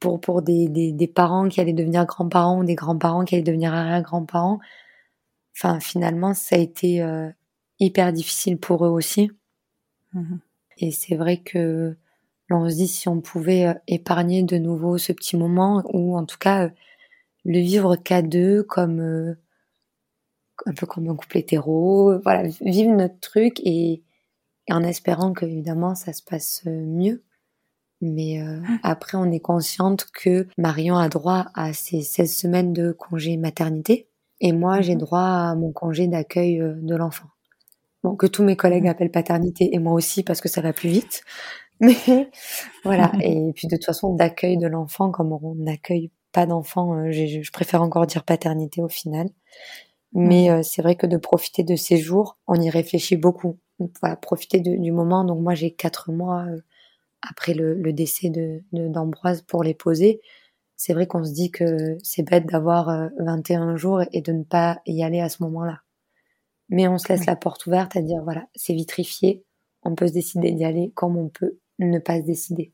pour pour des, des, des parents qui allaient devenir grands-parents ou des grands-parents qui allaient devenir arrière-grands-parents enfin finalement ça a été euh, hyper difficile pour eux aussi. Mmh Et c'est vrai que l'on se dit si on pouvait euh, épargner de nouveau ce petit moment ou en tout cas euh, le vivre qu'à deux comme un peu comme un couple hétéro, voilà, vivre notre truc et, en espérant que évidemment ça se passe mieux. Mais mmh. après, on est consciente que Marion a droit à ses 16 semaines de congé maternité. Et moi, j'ai mmh droit à mon congé d'accueil euh, de l'enfant. Bon, que tous mes collègues mmh. appellent paternité et moi aussi parce que ça va plus vite. Mais voilà. Et puis de toute façon, d'accueil de l'enfant, comme on accueille pas d'enfant, euh, je préfère encore dire paternité au final. Mais euh, c'est vrai que de profiter de ces jours, on y réfléchit beaucoup. Voilà, profiter du moment. Donc moi, j'ai quatre mois euh, après le, le décès de d'Ambroise pour les poser. C'est vrai qu'on se dit que c'est bête d'avoir 21 jours et de ne pas y aller à ce moment-là. Mais on se laisse la porte ouverte à dire voilà, c'est vitrifié, on peut se décider d'y aller comme on peut ne pas se décider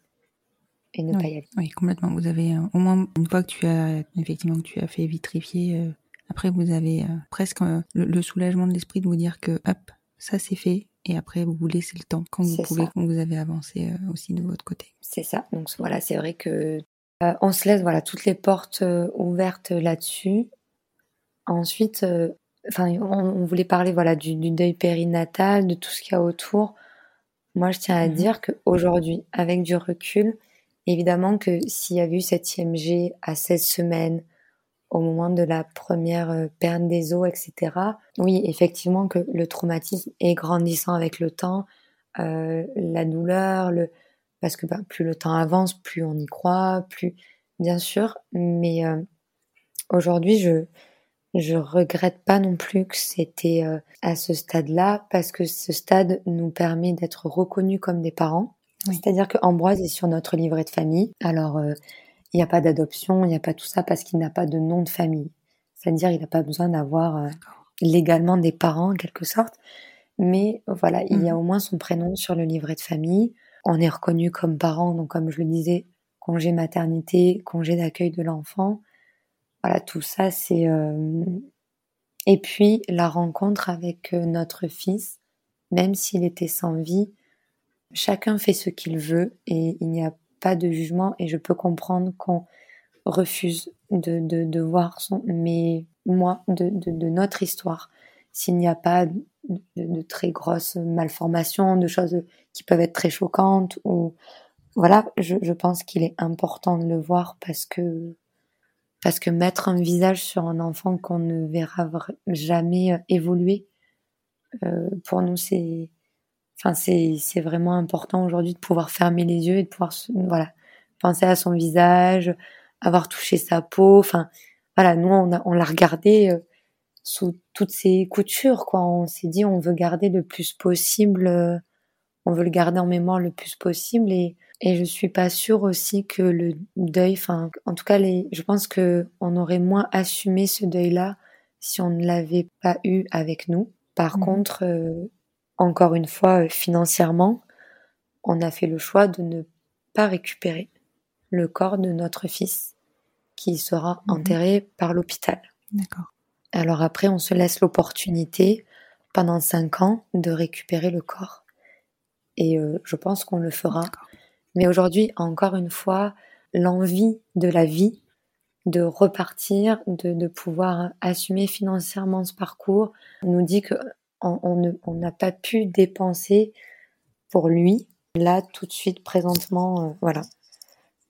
et ne oui. pas y aller. Oui, complètement. Vous avez euh, au moins une fois que tu as effectivement que tu as fait vitrifier, euh, après vous avez euh, presque le, le, soulagement de l'esprit de vous dire que hop, ça c'est fait. Et après, vous vous laissez le temps quand vous pouvez, ça. quand vous avez avancé aussi de votre côté. C'est ça. Donc voilà, c'est vrai que on se laisse voilà toutes les portes ouvertes là-dessus. Ensuite, enfin, on, on, voulait parler voilà du, du, deuil périnatal, de tout ce qu'il y a autour. Moi, je tiens à mmh. dire qu'aujourd'hui, avec du recul, évidemment que s'il y avait eu cette IMG à 16 semaines, au moment de la première perte des os, etc., oui, effectivement que le traumatisme est grandissant avec le temps, euh, la douleur, le... parce que bah, plus le temps avance, plus on y croit, plus, bien sûr, mais euh, aujourd'hui, je, je regrette pas non plus que c'était euh, à ce stade-là parce que ce stade nous permet d'être reconnus comme des parents. Oui. C'est-à-dire que Ambroise est sur notre livret de famille. Alors, il n'y a pas d'adoption, il n'y a pas tout ça parce qu'il n'a pas de nom de famille. C'est-à-dire, il n'a pas besoin d'avoir euh, légalement des parents en quelque sorte. Mais voilà, mmh. il y a au moins son prénom sur le livret de famille. On est reconnu comme parents, donc comme je le disais, congé maternité, congé d'accueil de l'enfant. Voilà, tout ça, c'est... Euh... Et puis, la rencontre avec euh, notre fils, même s'il était sans vie, chacun fait ce qu'il veut et il n'y a de jugement et je peux comprendre qu'on refuse de, de, voir son... Mais moi, de, de notre histoire, s'il n'y a pas de, très grosses malformations, de choses qui peuvent être très choquantes ou... Voilà, je, pense qu'il est important de le voir parce que parce que mettre un visage sur un enfant qu'on ne verra jamais évoluer, euh, pour nous c'est, enfin c'est c'est vraiment important aujourd'hui de pouvoir fermer les yeux et de pouvoir voilà penser à son visage, avoir touché sa peau, enfin voilà nous on a, on l'a regardé euh, sous toutes ses coutures quoi, on s'est dit on veut garder le plus possible, euh, on veut le garder en mémoire le plus possible et et je suis pas sûre aussi que le deuil, enfin, en tout cas, les, je pense que on aurait moins assumé ce deuil-là si on ne l'avait pas eu avec nous. Par mmh. contre, euh, encore une fois, euh, financièrement, on a fait le choix de ne pas récupérer le corps de notre fils qui sera mmh. enterré par l'hôpital. D'accord. Alors après, on se laisse l'opportunité pendant cinq ans de récupérer le corps. Et euh, je pense qu'on le fera. Mais aujourd'hui, encore une fois, l'envie de la vie, de repartir, de, de, pouvoir assumer financièrement ce parcours, nous dit que on n'a pas pu dépenser pour lui là tout de suite présentement, euh, voilà.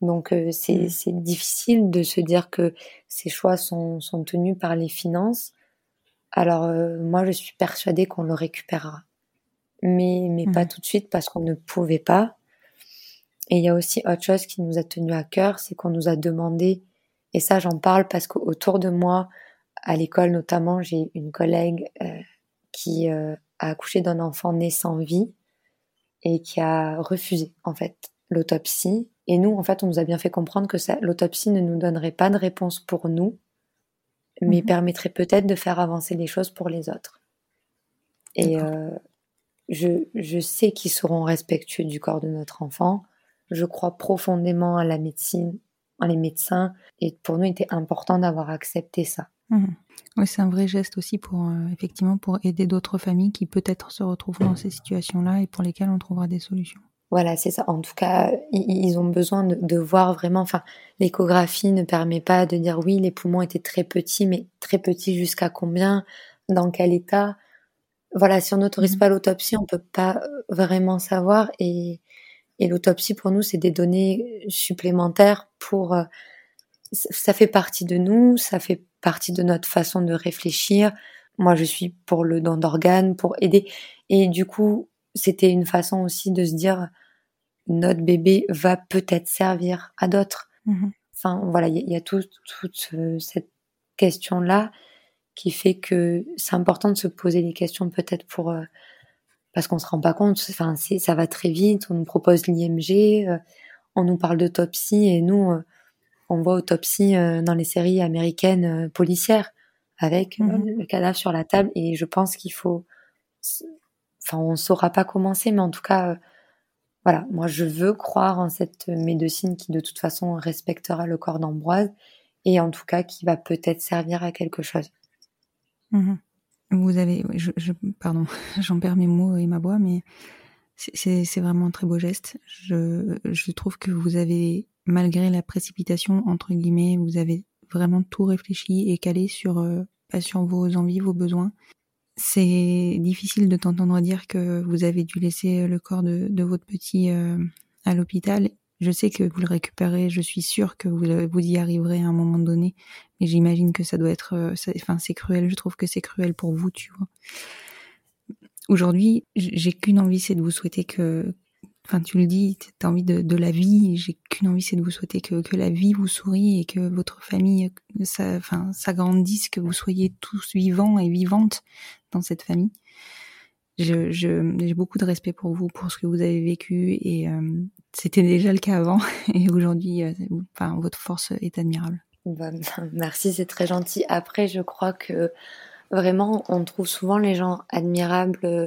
Donc euh, c'est difficile de se dire que ces choix sont, sont tenus par les finances. Alors euh, moi je suis persuadée qu'on le récupérera, mais mais mmh. pas tout de suite parce qu'on ne pouvait pas et il y a aussi autre chose qui nous a tenu à cœur, c'est qu'on nous a demandé, et ça j'en parle parce qu'autour de moi, à l'école notamment, j'ai une collègue qui euh, a accouché d'un enfant né sans vie et qui a refusé en fait l'autopsie. Et nous, en fait, on nous a bien fait comprendre que l'autopsie ne nous donnerait pas de réponse pour nous, mais mmh. permettrait peut-être de faire avancer les choses pour les autres. Et euh, je, je sais qu'ils seront respectueux du corps de notre enfant je crois profondément à la médecine, à les médecins, et pour nous, il était important d'avoir accepté ça. Mmh. Oui, c'est un vrai geste aussi pour euh, effectivement pour aider d'autres familles qui peut-être se retrouvent dans ces situations-là et pour lesquelles on trouvera des solutions. Voilà, c'est ça. En tout cas, ils ont besoin de, de voir vraiment. Enfin, l'échographie ne permet pas de dire oui, les poumons étaient très petits, mais très petits jusqu'à combien, dans quel état. Voilà, si on n'autorise mmh. pas l'autopsie, on peut pas vraiment savoir et et l'autopsie, pour nous, c'est des données supplémentaires pour... Euh, ça fait partie de nous, ça fait partie de notre façon de réfléchir. Moi, je suis pour le don d'organes, pour aider. Et du coup, c'était une façon aussi de se dire, notre bébé va peut-être servir à d'autres. Mmh Enfin, voilà, il y, a toute cette question-là qui fait que c'est important de se poser des questions peut-être pour euh, parce qu'on se rend pas compte. Enfin, ça va très vite. On nous propose l'IMG, euh, on nous parle d'autopsie et nous, euh, on voit autopsie dans les séries américaines policières avec mm-hmm. le cadavre sur la table. Et je pense qu'il faut, enfin, on saura pas commencer, mais en tout cas voilà, moi je veux croire en cette médecine qui de toute façon respectera le corps d'Ambroise et en tout cas qui va peut-être servir à quelque chose. Mhm. Vous avez, je, pardon, j'en perds mes mots et ma voix, mais c'est vraiment un très beau geste. Je, je trouve que vous avez, malgré la précipitation entre guillemets, vous avez vraiment tout réfléchi et calé sur, euh, sur vos envies, vos besoins c'est difficile de t'entendre dire que vous avez dû laisser le corps de, de votre petit euh, à l'hôpital. Je sais que vous le récupérez, je suis sûre que vous, vous y arriverez à un moment donné, mais j'imagine que ça doit être, euh, enfin c'est cruel. Je trouve que c'est cruel pour vous, tu vois. Aujourd'hui, j'ai qu'une envie, c'est de vous souhaiter que, enfin tu le dis, tu as envie de, de la vie, j'ai qu'une envie, c'est de vous souhaiter que, que la vie vous sourie et que votre famille ça, enfin, s'agrandisse, que vous soyez tous vivants et vivantes dans cette famille. Je, j'ai beaucoup de respect pour vous, pour ce que vous avez vécu et euh, c'était déjà le cas avant et aujourd'hui, euh, enfin, votre force est admirable. Bah, merci, c'est très gentil. Après, je crois que vraiment, on trouve souvent les gens admirables euh,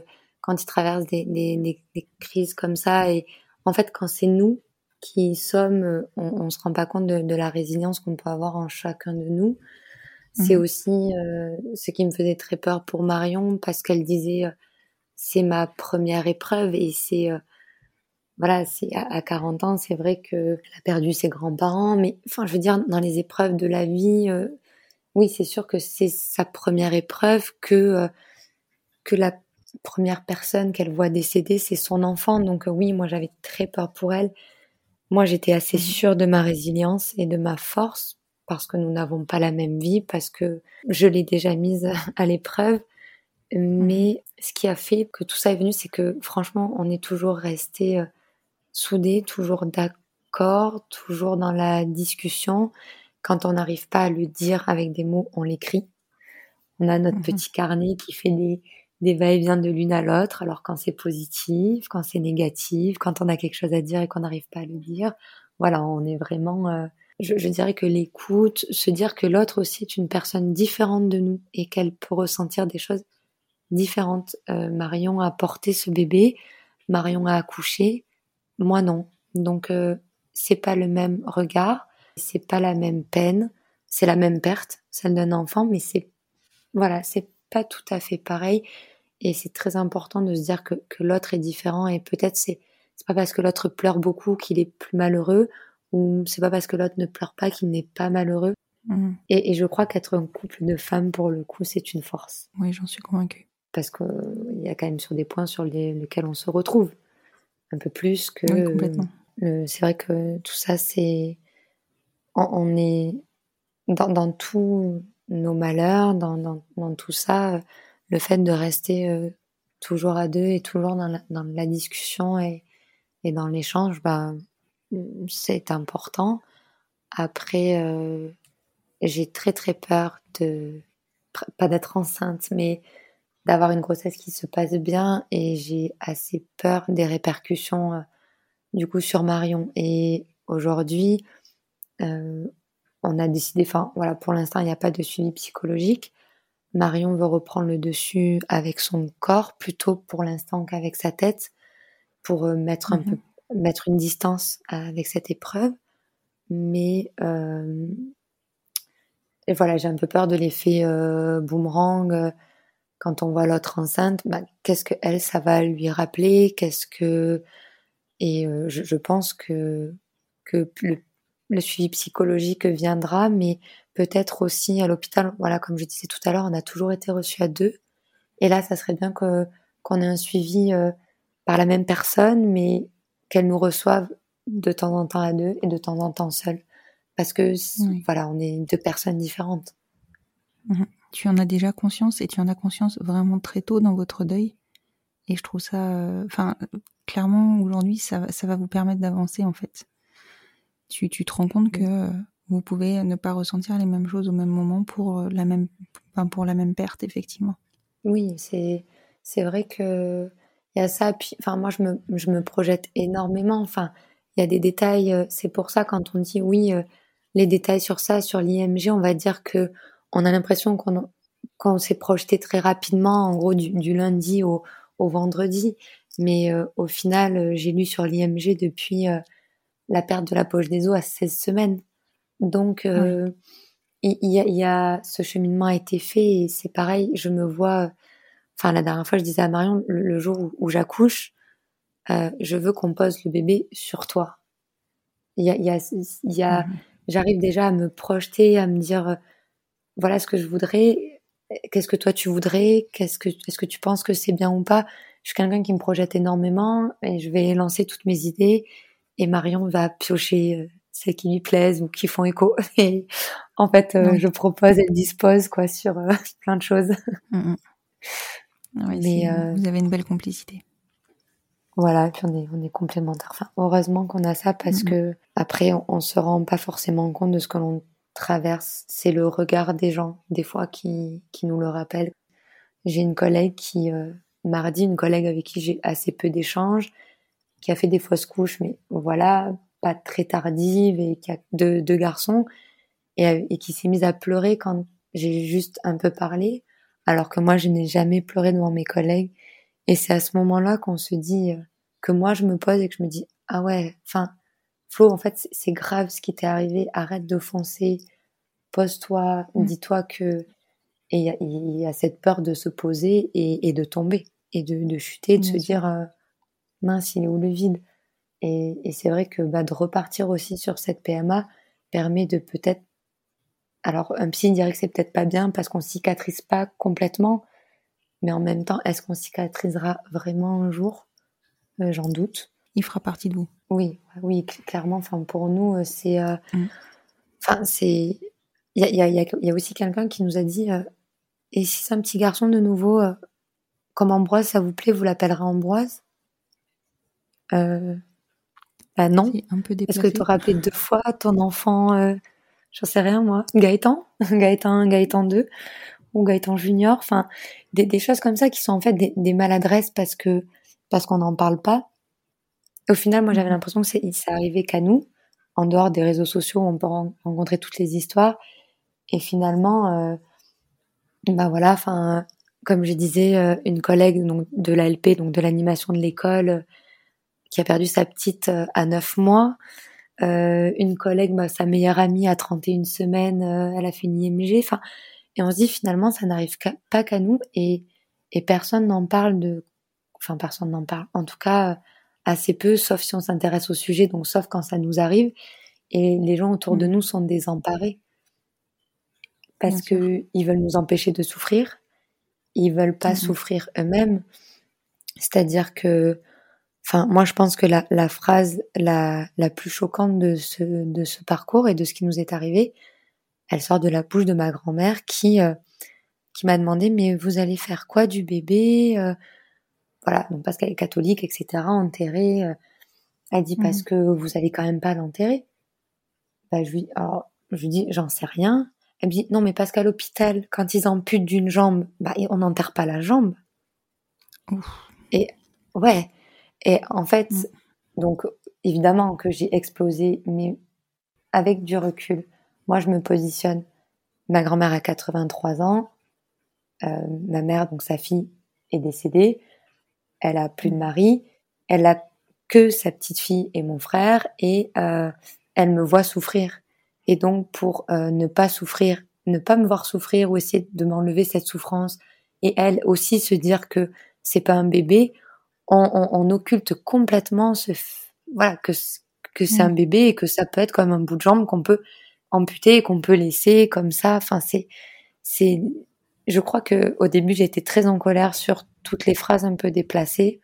quand ils traversent des, des, des, crises comme ça. Et en fait, quand c'est nous qui sommes, euh, on, on se rend pas compte de, de la résilience qu'on peut avoir en chacun de nous. C'est mhm. aussi euh, ce qui me faisait très peur pour Marion parce qu'elle disait euh, c'est ma première épreuve et c'est voilà, c'est à, 40 ans, c'est vrai que elle a perdu ses grands-parents, mais enfin, je veux dire, dans les épreuves de la vie, oui, c'est sûr que c'est sa première épreuve que que la première personne qu'elle voit décéder, c'est son enfant. Donc euh, oui, moi j'avais très peur pour elle. Moi j'étais assez mmh. sûre de ma résilience et de ma force parce que nous n'avons pas la même vie, parce que je l'ai déjà mise à l'épreuve. Mais ce qui a fait que tout ça est venu, c'est que franchement, on est toujours resté euh, soudés, toujours d'accord, toujours dans la discussion. Quand on n'arrive pas à le dire avec des mots, on l'écrit. On a notre mmh petit carnet qui fait des, des va-et-vient de l'une à l'autre. Alors quand c'est positif, quand c'est négatif, quand on a quelque chose à dire et qu'on n'arrive pas à le dire, voilà, on est vraiment. Euh, je, dirais que l'écoute, se dire que l'autre aussi est une personne différente de nous et qu'elle peut ressentir des choses différentes. Euh, Marion a porté ce bébé, Marion a accouché, moi non. Donc euh, c'est pas le même regard, c'est pas la même peine, c'est la même perte, celle d'un enfant, mais c'est voilà, c'est pas tout à fait pareil. Et c'est très important de se dire que, que l'autre est différent et peut-être c'est c'est pas parce que l'autre pleure beaucoup qu'il est plus malheureux ou c'est pas parce que l'autre ne pleure pas qu'il n'est pas malheureux. Mmh. Et, et, je crois qu'être un couple de femmes pour le coup c'est une force. Oui, j'en suis convaincue. Parce qu'il il y a quand même sur des points sur lesquels on se retrouve un peu plus que. Oui, complètement. c'est vrai que tout ça c'est on, on est dans, dans tous nos malheurs, dans, dans, dans tout ça le fait de rester euh, toujours à deux et toujours dans la, discussion et, dans l'échange, bah, c'est important. Après, euh, j'ai très très peur de, pas d'être enceinte, mais d'avoir une grossesse qui se passe bien et j'ai assez peur des répercussions euh, du coup sur Marion. Et aujourd'hui, on a décidé, enfin voilà, pour l'instant il n'y a pas de suivi psychologique, Marion veut reprendre le dessus avec son corps plutôt pour l'instant qu'avec sa tête pour euh, mettre un peu mhm. mettre une distance avec cette épreuve. Mais euh, et voilà j'ai un peu peur de l'effet euh, boomerang quand on voit l'autre enceinte. Bah, qu'est-ce que elle ça va lui rappeler? Qu'est-ce que et je, je, pense que que le, le suivi psychologique viendra mais peut-être aussi à l'hôpital, voilà, comme je disais tout à l'heure, on a toujours été reçus à deux. Et là, ça serait bien que qu'on ait un suivi euh, par la même personne, mais qu'elle nous reçoive de temps en temps à deux et de temps en temps seule. Parce que, voilà, on est deux personnes différentes. Mhm. Tu en as déjà conscience et tu en as conscience vraiment très tôt dans votre deuil. Et je trouve ça, euh, enfin, clairement, aujourd'hui, ça, ça va vous permettre d'avancer, en fait. Tu, tu te rends compte que vous pouvez ne pas ressentir les mêmes choses au même moment pour la même, pour la même perte, effectivement. Oui, c'est c'est vrai que il y a ça. Enfin, moi, je me, je me projette énormément. Enfin, il y a des détails. C'est pour ça quand on dit oui, les détails sur ça, sur l'IMG, on va dire que on a l'impression qu'on qu'on s'est projeté très rapidement, en gros du, du lundi au, au, vendredi. Mais euh, au final, euh, j'ai lu sur l'IMG depuis euh, la perte de la poche des os à 16 semaines. Donc, il y, a, y, a, ce cheminement a été fait et c'est pareil. Je me vois. Enfin, la dernière fois, je disais à Marion, le, jour où, j'accouche, je veux qu'on pose le bébé sur toi. Il y a, y a, y a mhm. j'arrive déjà à me projeter, à me dire voilà ce que je voudrais, qu'est-ce que toi tu voudrais, qu'est-ce que est-ce que tu penses que c'est bien ou pas. Je suis quelqu'un qui me projette énormément et je vais lancer toutes mes idées et Marion va piocher euh, celles qui lui plaisent ou qui font écho. Et en fait, euh, je propose, elle dispose quoi sur euh, plein de choses. Mm, mm. Mais vous avez une belle complicité. Voilà, et puis on est, on est complémentaires. Enfin, heureusement qu'on a ça parce mm, que après, on, on, se rend pas forcément compte de ce que l'on traverse, c'est le regard des gens, des fois, qui, qui nous le rappelle. J'ai une collègue qui, euh, mardi, une collègue avec qui j'ai assez peu d'échanges, qui a fait des fausses couches, mais voilà, pas très tardive, et qui a deux, deux garçons, et, et qui s'est mise à pleurer quand j'ai juste un peu parlé, alors que moi, je n'ai jamais pleuré devant mes collègues. Et c'est à ce moment-là qu'on se dit, euh, que moi, je me pose et que je me dis, ah ouais, enfin, Flo, en fait, c'est grave ce qui t'est arrivé. Arrête de foncer. Pose-toi. Mm. Dis-toi que. Et il y, a cette peur de se poser et, de tomber. Et de, chuter, de se dire euh, mince, il est où le vide? Et, c'est vrai que bah, de repartir aussi sur cette PMA permet de peut-être. Alors, un psy dirait que c'est peut-être pas bien parce qu'on cicatrise pas complètement. Mais en même temps, est-ce qu'on cicatrisera vraiment un jour? Euh, J'en doute. Il fera partie de vous. Oui, oui, clairement. Enfin, pour nous, euh, c'est, euh, mm. enfin, c'est, il y a, y, a, y a, aussi quelqu'un qui nous a dit, euh, et si c'est un petit garçon de nouveau, comme Ambroise, ça vous plaît, vous l'appellerez Ambroise? Euh, Bah non. Est-ce que tu auras appelé deux fois ton enfant euh, J'en sais rien moi. Gaëtan, Gaëtan, Gaëtan 2 ou Gaëtan Junior. Enfin, des, des, choses comme ça qui sont en fait des, des maladresses parce que parce qu'on n'en parle pas au final, moi, j'avais mmh l'impression que c'est, ça arrivait qu'à nous, en dehors des réseaux sociaux, où on peut rencontrer toutes les histoires. Et finalement, euh, bah voilà, enfin, comme je disais, euh, une collègue donc, de l'ALP, donc de l'animation de l'école, qui a perdu sa petite euh, à 9 mois. une collègue, bah, sa meilleure amie à 31 semaines, elle a fait une IMG. Enfin, et on se dit finalement, ça n'arrive pas qu'à nous et, et personne n'en parle de, enfin personne n'en parle. En tout cas, assez peu, sauf si on s'intéresse au sujet, donc sauf quand ça nous arrive. Et les gens autour de mm. nous sont désemparés parce que ils veulent nous empêcher de souffrir, ils veulent pas mm-hmm. souffrir eux-mêmes. C'est-à-dire que, enfin, moi je pense que la, la phrase la, la plus choquante de ce, de ce parcours et de ce qui nous est arrivé, elle sort de la bouche de ma grand-mère qui, euh, qui m'a demandé mais vous allez faire quoi du bébé euh, voilà, donc parce qu'elle est catholique, etc., enterrée. Euh, elle dit parce mmh. que vous allez quand même pas l'enterrer. Bah, je lui, alors, je lui dis, j'en sais rien. Elle me dit, non, mais parce qu'à l'hôpital, quand ils amputent d'une jambe, bah, on n'enterre pas la jambe. Et, ouais. Et en fait, mmh. donc, évidemment que j'ai explosé, mais avec du recul, moi, je me positionne. Ma grand-mère a 83 ans. Euh, ma mère, donc sa fille, est décédée elle a plus de mari, elle a que sa petite fille et mon frère, et euh, elle me voit souffrir. Et donc pour euh, ne pas souffrir, ne pas me voir souffrir ou essayer de m'enlever cette souffrance, et elle aussi se dire que c'est pas un bébé, on, on, on, occulte complètement ce voilà que que c'est un mm. bébé et que ça peut être comme un bout de jambe qu'on peut amputer, qu'on peut laisser comme ça. Enfin c'est c'est je crois que au début été très en colère sur toutes les phrases un peu déplacées.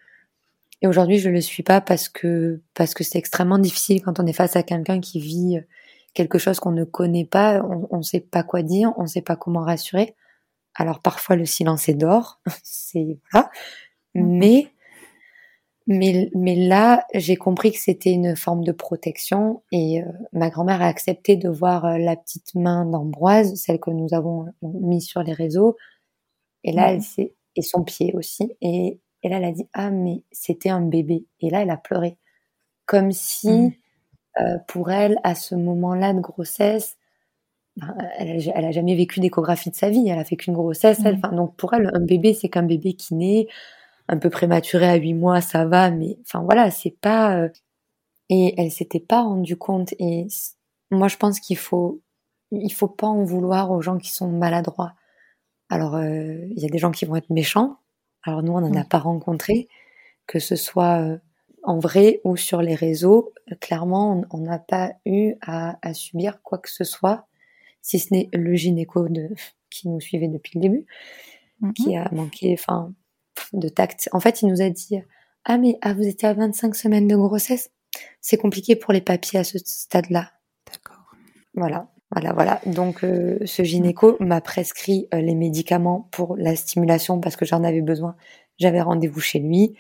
Et aujourd'hui, je le suis pas parce que parce que c'est extrêmement difficile quand on est face à quelqu'un qui vit quelque chose qu'on ne connaît pas, on ne sait pas quoi dire, on ne sait pas comment rassurer. Alors parfois le silence est d'or, c'est voilà. Mm-hmm. Mais Mais, mais là, j'ai compris que c'était une forme de protection et euh, ma grand-mère a accepté de voir euh, la petite main d'Ambroise, celle que nous avons mise sur les réseaux. Et là, elle s'est, et son pied aussi. Et, et là, elle a dit, ah, mais c'était un bébé. Et là, elle a pleuré. Comme si, mmh. euh, pour elle, à ce moment-là de grossesse, ben, elle, elle, a jamais vécu d'échographie de sa vie. Elle a fait qu'une grossesse. Elle, mmh. donc pour elle, un bébé, c'est qu'un bébé qui naît un peu prématuré à huit mois, ça va, mais enfin voilà, c'est pas. Euh, et elle s'était pas rendue compte. Et moi, je pense qu'il faut, il faut pas en vouloir aux gens qui sont maladroits. Alors, euh, il y a des gens qui vont être méchants. Alors nous, on n'en a pas rencontré, que ce soit euh, en vrai ou sur les réseaux. Clairement, on n'a pas eu à, à, subir quoi que ce soit, si ce n'est le gynéco de, qui nous suivait depuis le début, mm-hmm. qui a manqué, enfin, de tact. En fait, il nous a dit Ah, mais ah, vous étiez à 25 semaines de grossesse? C'est compliqué pour les papiers à ce stade-là. D'accord. Voilà. Voilà, voilà. Donc, euh, ce gynéco m'a prescrit euh, les médicaments pour la stimulation parce que j'en avais besoin. J'avais rendez-vous chez lui,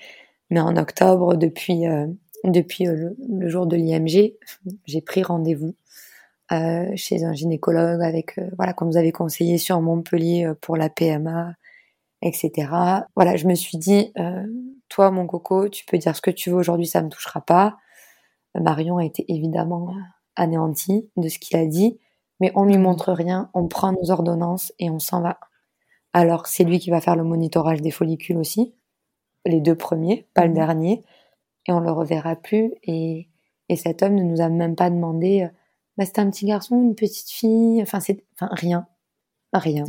mais en octobre, depuis euh, depuis le, le, jour de l'IMG, j'ai pris rendez-vous chez un gynécologue avec voilà, comme vous avez conseillé sur Montpellier pour la PMA, etc. Voilà, je me suis dit, euh, toi, mon coco, tu peux dire ce que tu veux aujourd'hui, ça me touchera pas. Marion a été évidemment anéantie de ce qu'il a dit, mais on lui montre rien, on prend nos ordonnances et on s'en va. Alors, c'est lui qui va faire le monitorage des follicules aussi, les deux premiers, pas le mhm. dernier, et on le reverra plus. Et, et cet homme ne nous a même pas demandé, euh, bah, c'est un petit garçon, une petite fille, enfin, c'est, enfin, rien, rien.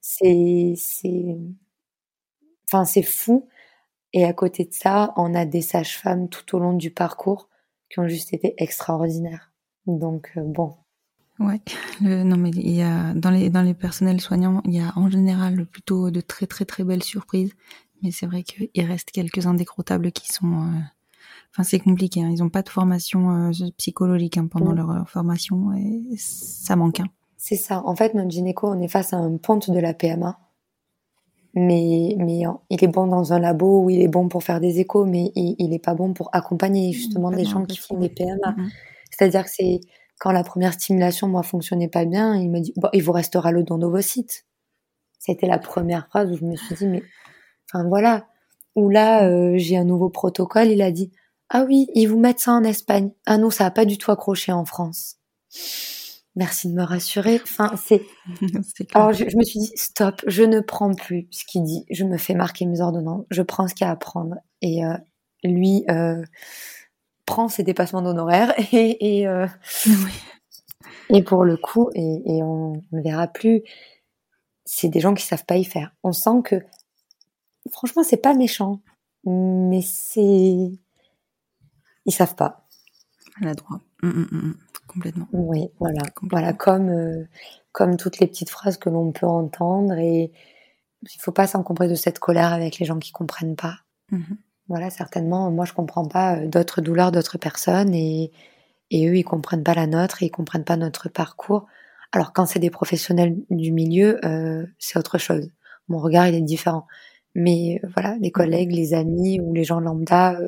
C'est, c'est, enfin, c'est fou. Et à côté de ça, on a des sages-femmes tout au long du parcours qui ont juste été extraordinaires. Donc, euh, bon. Ouais, non mais il y a dans les dans les personnels soignants, il y a en général plutôt de très très très belles surprises, mais c'est vrai qu'il reste quelques indécrottables qui sont, euh, enfin c'est compliqué. Hein. Ils n'ont pas de formation euh, psychologique hein, pendant mmh. leur formation et ça manque. Hein. C'est ça. En fait, notre gynéco, on est face à un ponte de la PMA. Mais, mais il est bon dans un labo où il est bon pour faire des échos, mais il, il est pas bon pour accompagner justement des gens qui font des PMA. Mm-hmm. C'est-à-dire que c'est quand la première stimulation, moi, fonctionnait pas bien, il me dit, bon, il vous restera le don d'ovocytes. C'était la première phrase où je me suis dit, mais, enfin voilà. Où là, euh, j'ai un nouveau protocole, il a dit, ah oui, ils vous mettent ça en Espagne. Ah non, ça a pas du tout accroché en France. Merci de me rassurer. Enfin, c'est. Alors, je, me suis dit, stop, je ne prends plus ce qu'il dit. Je me fais marquer mes ordonnances. Je prends ce qu'il y a à prendre. Et euh, lui euh, prend ses dépassements d'honoraires et et, euh, et pour le coup, et, et on ne verra plus. C'est des gens qui savent pas y faire. On sent que, franchement, c'est pas méchant, mais c'est ils savent pas. Maladroit. Hum, hum, hum, complètement. Oui, voilà, voilà, comme euh, comme toutes les petites phrases que l'on peut entendre et il faut pas s'encombrer de cette colère avec les gens qui comprennent pas. Mmh voilà, certainement, moi je comprends pas euh, d'autres douleurs d'autres personnes et et eux ils comprennent pas la nôtre et ils comprennent pas notre parcours. Alors quand c'est des professionnels du milieu, euh, c'est autre chose. Mon regard il est différent. Mais voilà, les mmh collègues, les amis ou les gens lambda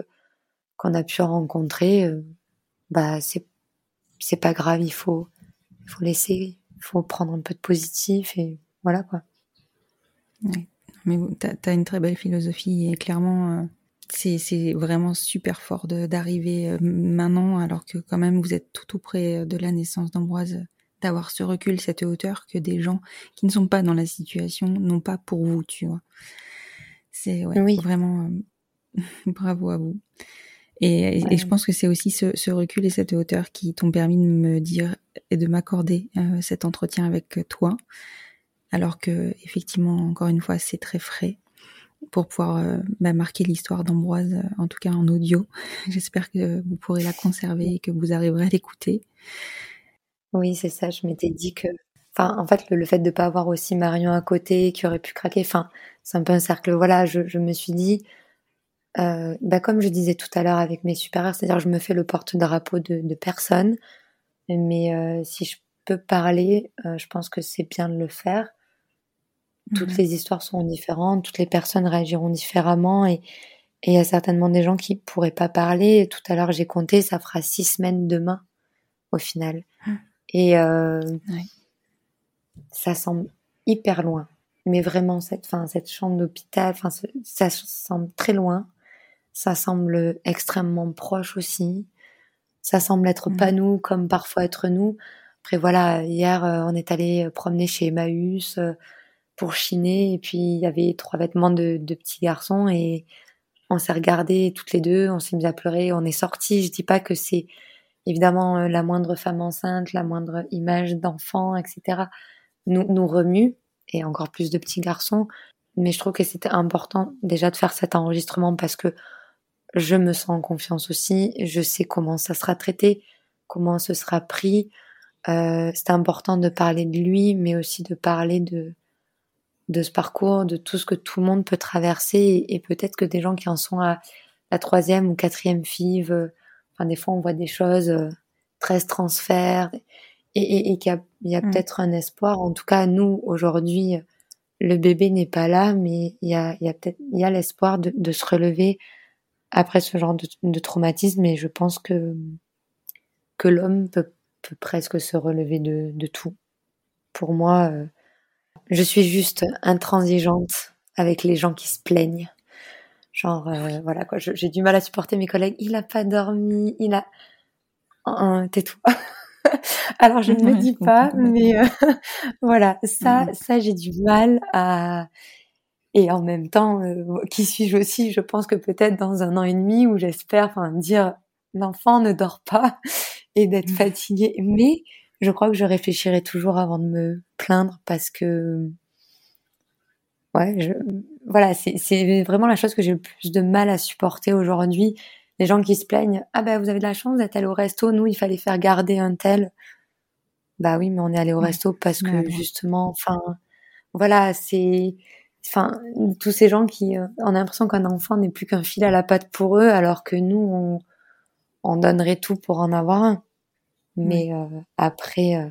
qu'on a pu rencontrer, bah c'est c'est pas grave, il faut, il faut laisser, il faut prendre un peu de positif et voilà quoi. Oui. Mais tu as, une très belle philosophie et clairement, euh, c'est vraiment super fort d'arriver euh, maintenant alors que quand même vous êtes tout tout près de la naissance d'Ambroise, d'avoir ce recul, cette hauteur que des gens qui ne sont pas dans la situation n'ont pas pour vous, tu vois. C'est ouais, vraiment euh, bravo à vous. Et, je pense que c'est aussi ce, recul et cette hauteur qui t'ont permis de me dire et de m'accorder euh, cet entretien avec toi, alors que effectivement, encore une fois, c'est très frais pour pouvoir euh, bah, marquer l'histoire d'Ambroise, euh, en tout cas en audio. J'espère que vous pourrez la conserver et que vous arriverez à l'écouter. Oui, c'est ça. Je m'étais dit que, enfin, en fait, le, fait de pas avoir aussi Marion à côté qui aurait pu craquer, enfin, c'est un peu un cercle. Voilà, je, je me suis dit, euh, bah comme je disais tout à l'heure avec mes supérieurs, c'est-à-dire je me fais le porte-drapeau de, de personne, mais euh, si je peux parler, euh, je pense que c'est bien de le faire. Toutes mhm. les histoires sont différentes, toutes les personnes réagiront différemment et, il y a certainement des gens qui pourraient pas parler. Tout à l'heure, j'ai compté, ça fera six semaines demain, au final. Hum. Et ça semble hyper loin. Mais vraiment, cette, fin, cette chambre d'hôpital, enfin, ça semble très loin. Ça semble extrêmement proche aussi. Ça semble être Mhm. pas nous comme parfois être nous. Après voilà, hier euh, on est allé promener chez Emmaüs euh, pour chiner et puis il y avait trois vêtements de, de petits garçons et on s'est regardés toutes les deux, on s'est mis à pleurer, on est sortis. Je dis pas que c'est évidemment euh, la moindre femme enceinte, la moindre image d'enfant, etc. nous, nous remue et encore plus de petits garçons. Mais je trouve que c'était important déjà de faire cet enregistrement parce que je me sens en confiance aussi. Je sais comment ça sera traité, comment ce sera pris. Euh, c'est important de parler de lui, mais aussi de parler de de ce parcours, de tout ce que tout le monde peut traverser, et, et peut-être que des gens qui en sont à la troisième ou quatrième FIV, euh, enfin des fois on voit des choses, euh, 13 transferts, et, et, et qu'il y a, y a Mm. peut-être un espoir. En tout cas, nous aujourd'hui, le bébé n'est pas là, mais il y a, y a peut-être il y a l'espoir de, de se relever après ce genre de, de traumatisme, et je pense que que l'homme peut, peut presque se relever de, de tout. Pour moi, euh, je suis juste intransigeante avec les gens qui se plaignent. Genre, euh, voilà quoi, j'ai du mal à supporter mes collègues. Il a pas dormi, il a. Tais-toi. Alors je ne le dis pas, mais euh, voilà, ça, Mhm. ça j'ai du mal à. Et en même temps, euh, qui suis-je aussi? Je pense que peut-être dans un an et demi où j'espère, enfin, dire l'enfant ne dort pas et d'être Mhm. fatigué. Mais je crois que je réfléchirai toujours avant de me plaindre parce que, ouais, je, voilà, c'est, vraiment la chose que j'ai le plus de mal à supporter aujourd'hui. Les gens qui se plaignent, ah ben vous avez de la chance, êtes allé au resto, nous il fallait faire garder un tel. Bah oui, mais on est allé au resto parce que justement, enfin, voilà, c'est, enfin, tous ces gens qui, euh, on a l'impression qu'un enfant n'est plus qu'un fil à la patte pour eux, alors que nous, on, on donnerait tout pour en avoir un. Mais euh, après, euh,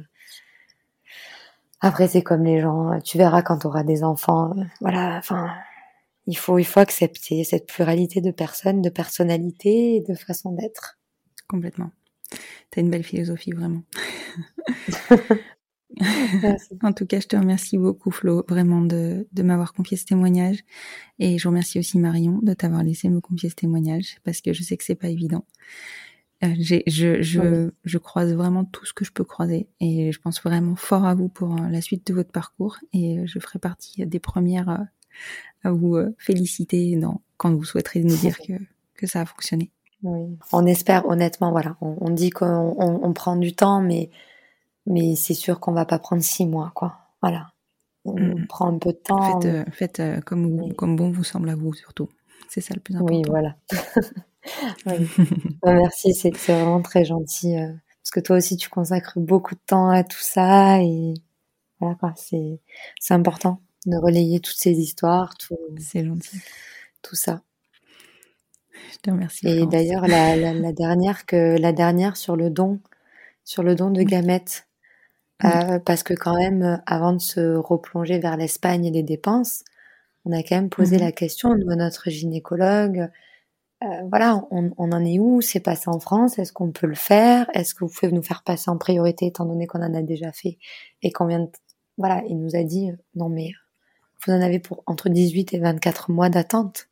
après c'est comme les gens. Tu verras quand tu auras des enfants. euh, voilà, enfin, il faut, il faut accepter cette pluralité de personnes, de personnalités et de façon d'être. Complètement. T'as une belle philosophie, vraiment. Merci. En tout cas, je te remercie beaucoup, Flo, vraiment de, de m'avoir confié ce témoignage. Et je remercie aussi Marion de t'avoir laissé me confier ce témoignage, parce que je sais que c'est pas évident. Euh, j'ai- je, je, Oui. je croise vraiment tout ce que je peux croiser. Et je pense vraiment fort à vous pour euh, la suite de votre parcours. Et euh, je ferai partie des premières euh, à vous féliciter dans, quand vous souhaiterez nous dire que, que ça a fonctionné. Oui. On espère, honnêtement, voilà. On, on dit qu'on on, on prend du temps, mais, mais c'est sûr qu'on va pas prendre six mois, quoi. Voilà. On Mm. prend un peu de temps. Faites, euh, faites euh, comme, vous, Oui. comme bon vous semble à vous, surtout. C'est ça le plus important. Oui, voilà. Oui. Bah, merci, c'est vraiment très gentil. euh, parce que toi aussi, tu consacres beaucoup de temps à tout ça et voilà quoi, c'est important de relayer toutes ces histoires, tout, C'est gentil. tout ça. Je te remercie. Et d'ailleurs, la, la, la dernière que la dernière sur le don, sur le don de gamètes. Euh, parce que quand même, euh, avant de se replonger vers l'Espagne et les dépenses, on a quand même posé Mhm. la question à notre gynécologue. euh, voilà, on, on en est où? C'est passé en France Est-ce qu'on peut le faire? Est-ce que vous pouvez nous faire passer en priorité étant donné qu'on en a déjà fait Et combien de... Voilà, il nous a dit, euh, non mais vous en avez pour entre 18 et 24 mois d'attente.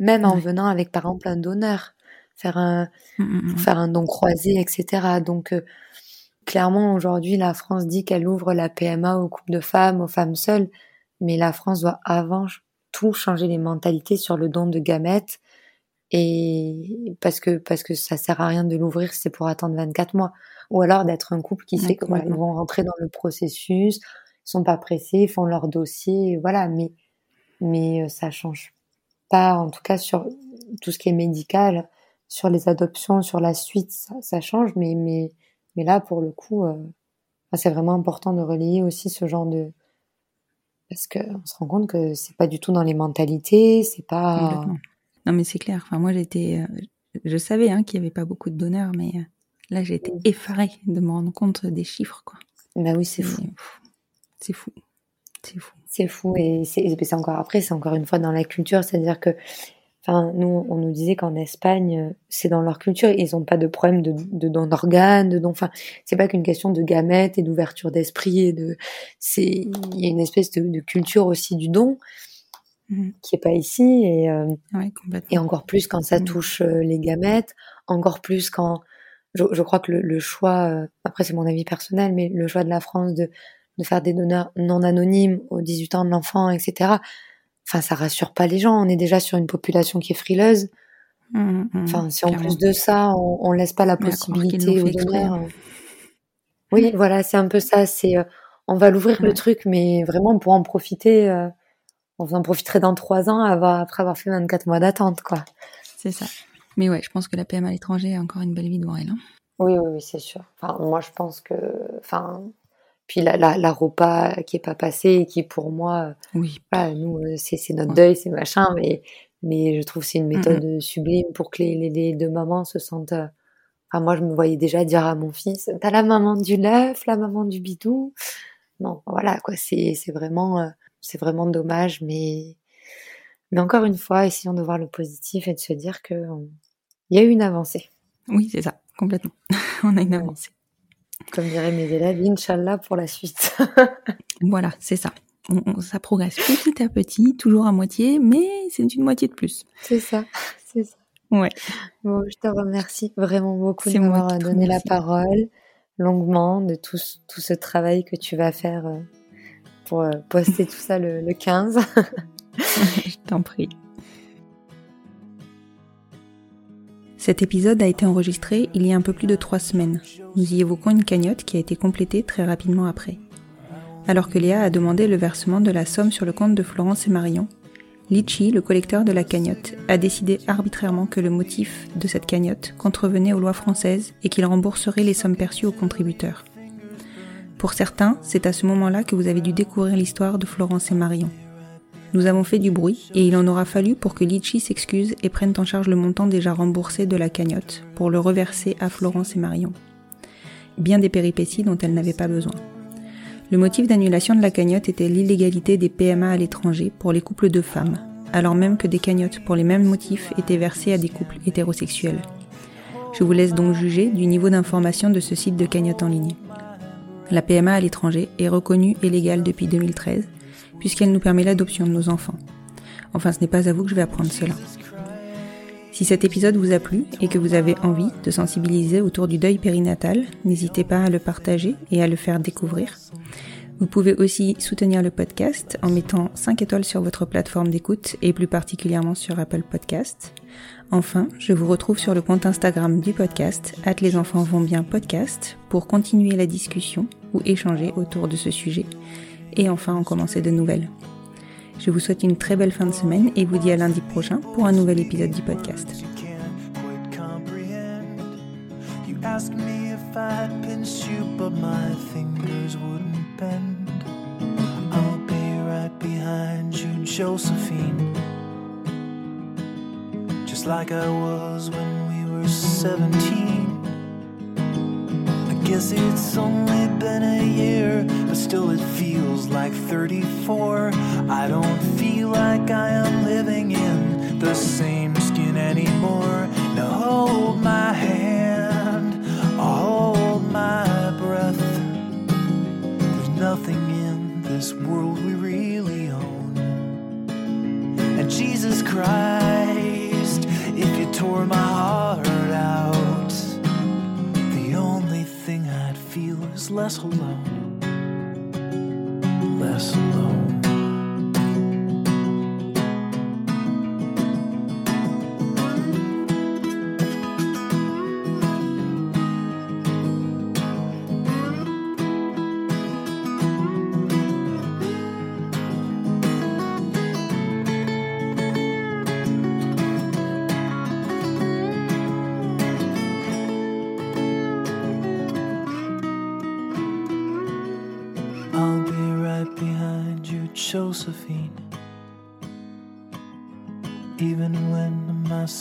Même en venant avec par exemple un donneur, faire un, Mm, mm, pour mm. faire un don croisé, etc. Donc euh, clairement aujourd'hui la France dit qu'elle ouvre la PMA aux couples de femmes, aux femmes seules, mais la France doit avant tout changer les mentalités sur le don de gamètes. Et parce que parce que ça sert à rien de l'ouvrir si c'est pour attendre 24 mois. Ou alors d'être un couple qui sait que voilà, ils complètement. vont rentrer dans le processus, ils sont pas pressés, ils font leur dossier, voilà, mais mais euh, ça change pas en tout cas sur tout ce qui est médical, sur les adoptions, sur la suite, ça, ça change, mais mais mais là pour le coup, euh, c'est vraiment important de relayer aussi ce genre de parce que on se rend compte que c'est pas du tout dans les mentalités, c'est pas. Non, mais c'est clair. Enfin, moi, j'étais, euh, je savais hein, qu'il y avait pas beaucoup de donneurs, mais euh, là, j'ai été effarée de me rendre compte des chiffres, quoi. bah oui, c'est fou. C'est fou. C'est fou. C'est fou et c'est encore après, c'est encore une fois dans la culture, c'est-à-dire que Enfin, nous, on nous disait qu'en Espagne, c'est dans leur culture, ils n'ont pas de problème de, de don d'organes, de don. Enfin, c'est pas qu'une question de gamètes et d'ouverture d'esprit et de. C'est, il y a une espèce de, de culture aussi du don Mhm. qui est pas ici et euh, Ouais, et encore plus quand ça Mhm. touche euh, les gamètes, encore plus quand je, je crois que le, le choix, euh, après c'est mon avis personnel, mais le choix de la France de, de faire des donneurs non anonymes aux 18 ans de l'enfant, etc. Enfin, ça rassure pas les gens. On est déjà sur une population qui est frileuse. Mhm, mhm, Enfin, si en plus de ça, on, on laisse pas la Mais possibilité donneurs. hein. Oui, voilà, c'est un peu ça. C'est, euh, on va l'ouvrir le truc, mais vraiment pour en profiter. euh, on en profiterait dans trois ans après avoir fait 24 mois d'attente, quoi. C'est ça. Mais ouais, je pense que la PM à l'étranger a encore une belle vie devant elle. hein. Oui, oui, oui, c'est sûr. Enfin, moi, je pense que, enfin, puis la, la, la repas qui est pas passée et qui, pour moi, Oui. voilà, nous, euh, c'est, notre Ouais. deuil, c'est machin, mais, mais je trouve que c'est une méthode sublime pour que les, les, les deux mamans se sentent. euh, Enfin, moi, je me voyais déjà dire à mon fils, t'as la maman du lœuf, la maman du bidou? Non, voilà, quoi, c'est, c'est vraiment, euh, c'est vraiment dommage, mais, mais encore une fois, essayons de voir le positif et de se dire que on- il y a eu une avancée. Oui, c'est ça, complètement. On a une avancée. Comme diraient mes élèves, Inch'Allah pour la suite. Voilà, c'est ça. On, on- ça progresse petit à petit, toujours à moitié, mais c'est une moitié de plus. C'est ça, c'est ça. Ouais. Bon, je te remercie vraiment beaucoup de m'avoir donné la parole longuement de tout, ce- tout ce travail que tu vas faire euh, pour euh, poster tout ça le, le 15. Je t'en prie. Cet épisode a été enregistré il y a un peu plus de trois semaines. Nous y évoquons une cagnotte qui a été complétée très rapidement après. Alors que Léa a demandé le versement de la somme sur le compte de Florence et Marion, Litchi, le collecteur de la cagnotte, a décidé arbitrairement que le motif de cette cagnotte contrevenait aux lois françaises et qu'il rembourserait les sommes perçues aux contributeurs. Pour certains, c'est à ce moment-là que vous avez dû découvrir l'histoire de Florence et Marion. Nous avons fait du bruit et il en aura fallu pour que Litchi s'excuse et prenne en charge le montant déjà remboursé de la cagnotte pour le reverser à Florence et Marion. Bien des péripéties dont elles n'avaient pas besoin. Le motif d'annulation de la cagnotte était l'illégalité des PMA à l'étranger pour les couples de femmes, alors même que des cagnottes pour les mêmes motifs étaient versées à des couples hétérosexuels. Je vous laisse donc juger du niveau d'information de ce site de cagnotte en ligne. La PMA à l'étranger est reconnue et légale depuis 2013 puisqu'elle nous permet l'adoption de nos enfants. Enfin, ce n'est pas à vous que je vais apprendre cela. Si cet épisode vous a plu et que vous avez envie de sensibiliser autour du deuil périnatal, n'hésitez pas à le partager et à le faire découvrir. Vous pouvez aussi soutenir le podcast en mettant 5 étoiles sur votre plateforme d'écoute et plus particulièrement sur Apple Podcast. Enfin, je vous retrouve sur le compte Instagram du podcast, at les enfants vont bien podcast, pour continuer la discussion ou échanger autour de ce sujet et enfin en commencer de nouvelles. Je vous souhaite une très belle fin de semaine et vous dis à lundi prochain pour un nouvel épisode du podcast. you can't quite comprehend. You asked me if I'd pinch you, but my fingers wouldn't bend. I'll be right behind you, Josephine. Just like I was when we were 17. Guess it's only been a year, but still it feels like 34. I don't feel like I am living in the same skin anymore. Now hold my hand, hold my breath. There's nothing in this world we really own. And Jesus Christ, if you tore my less alone.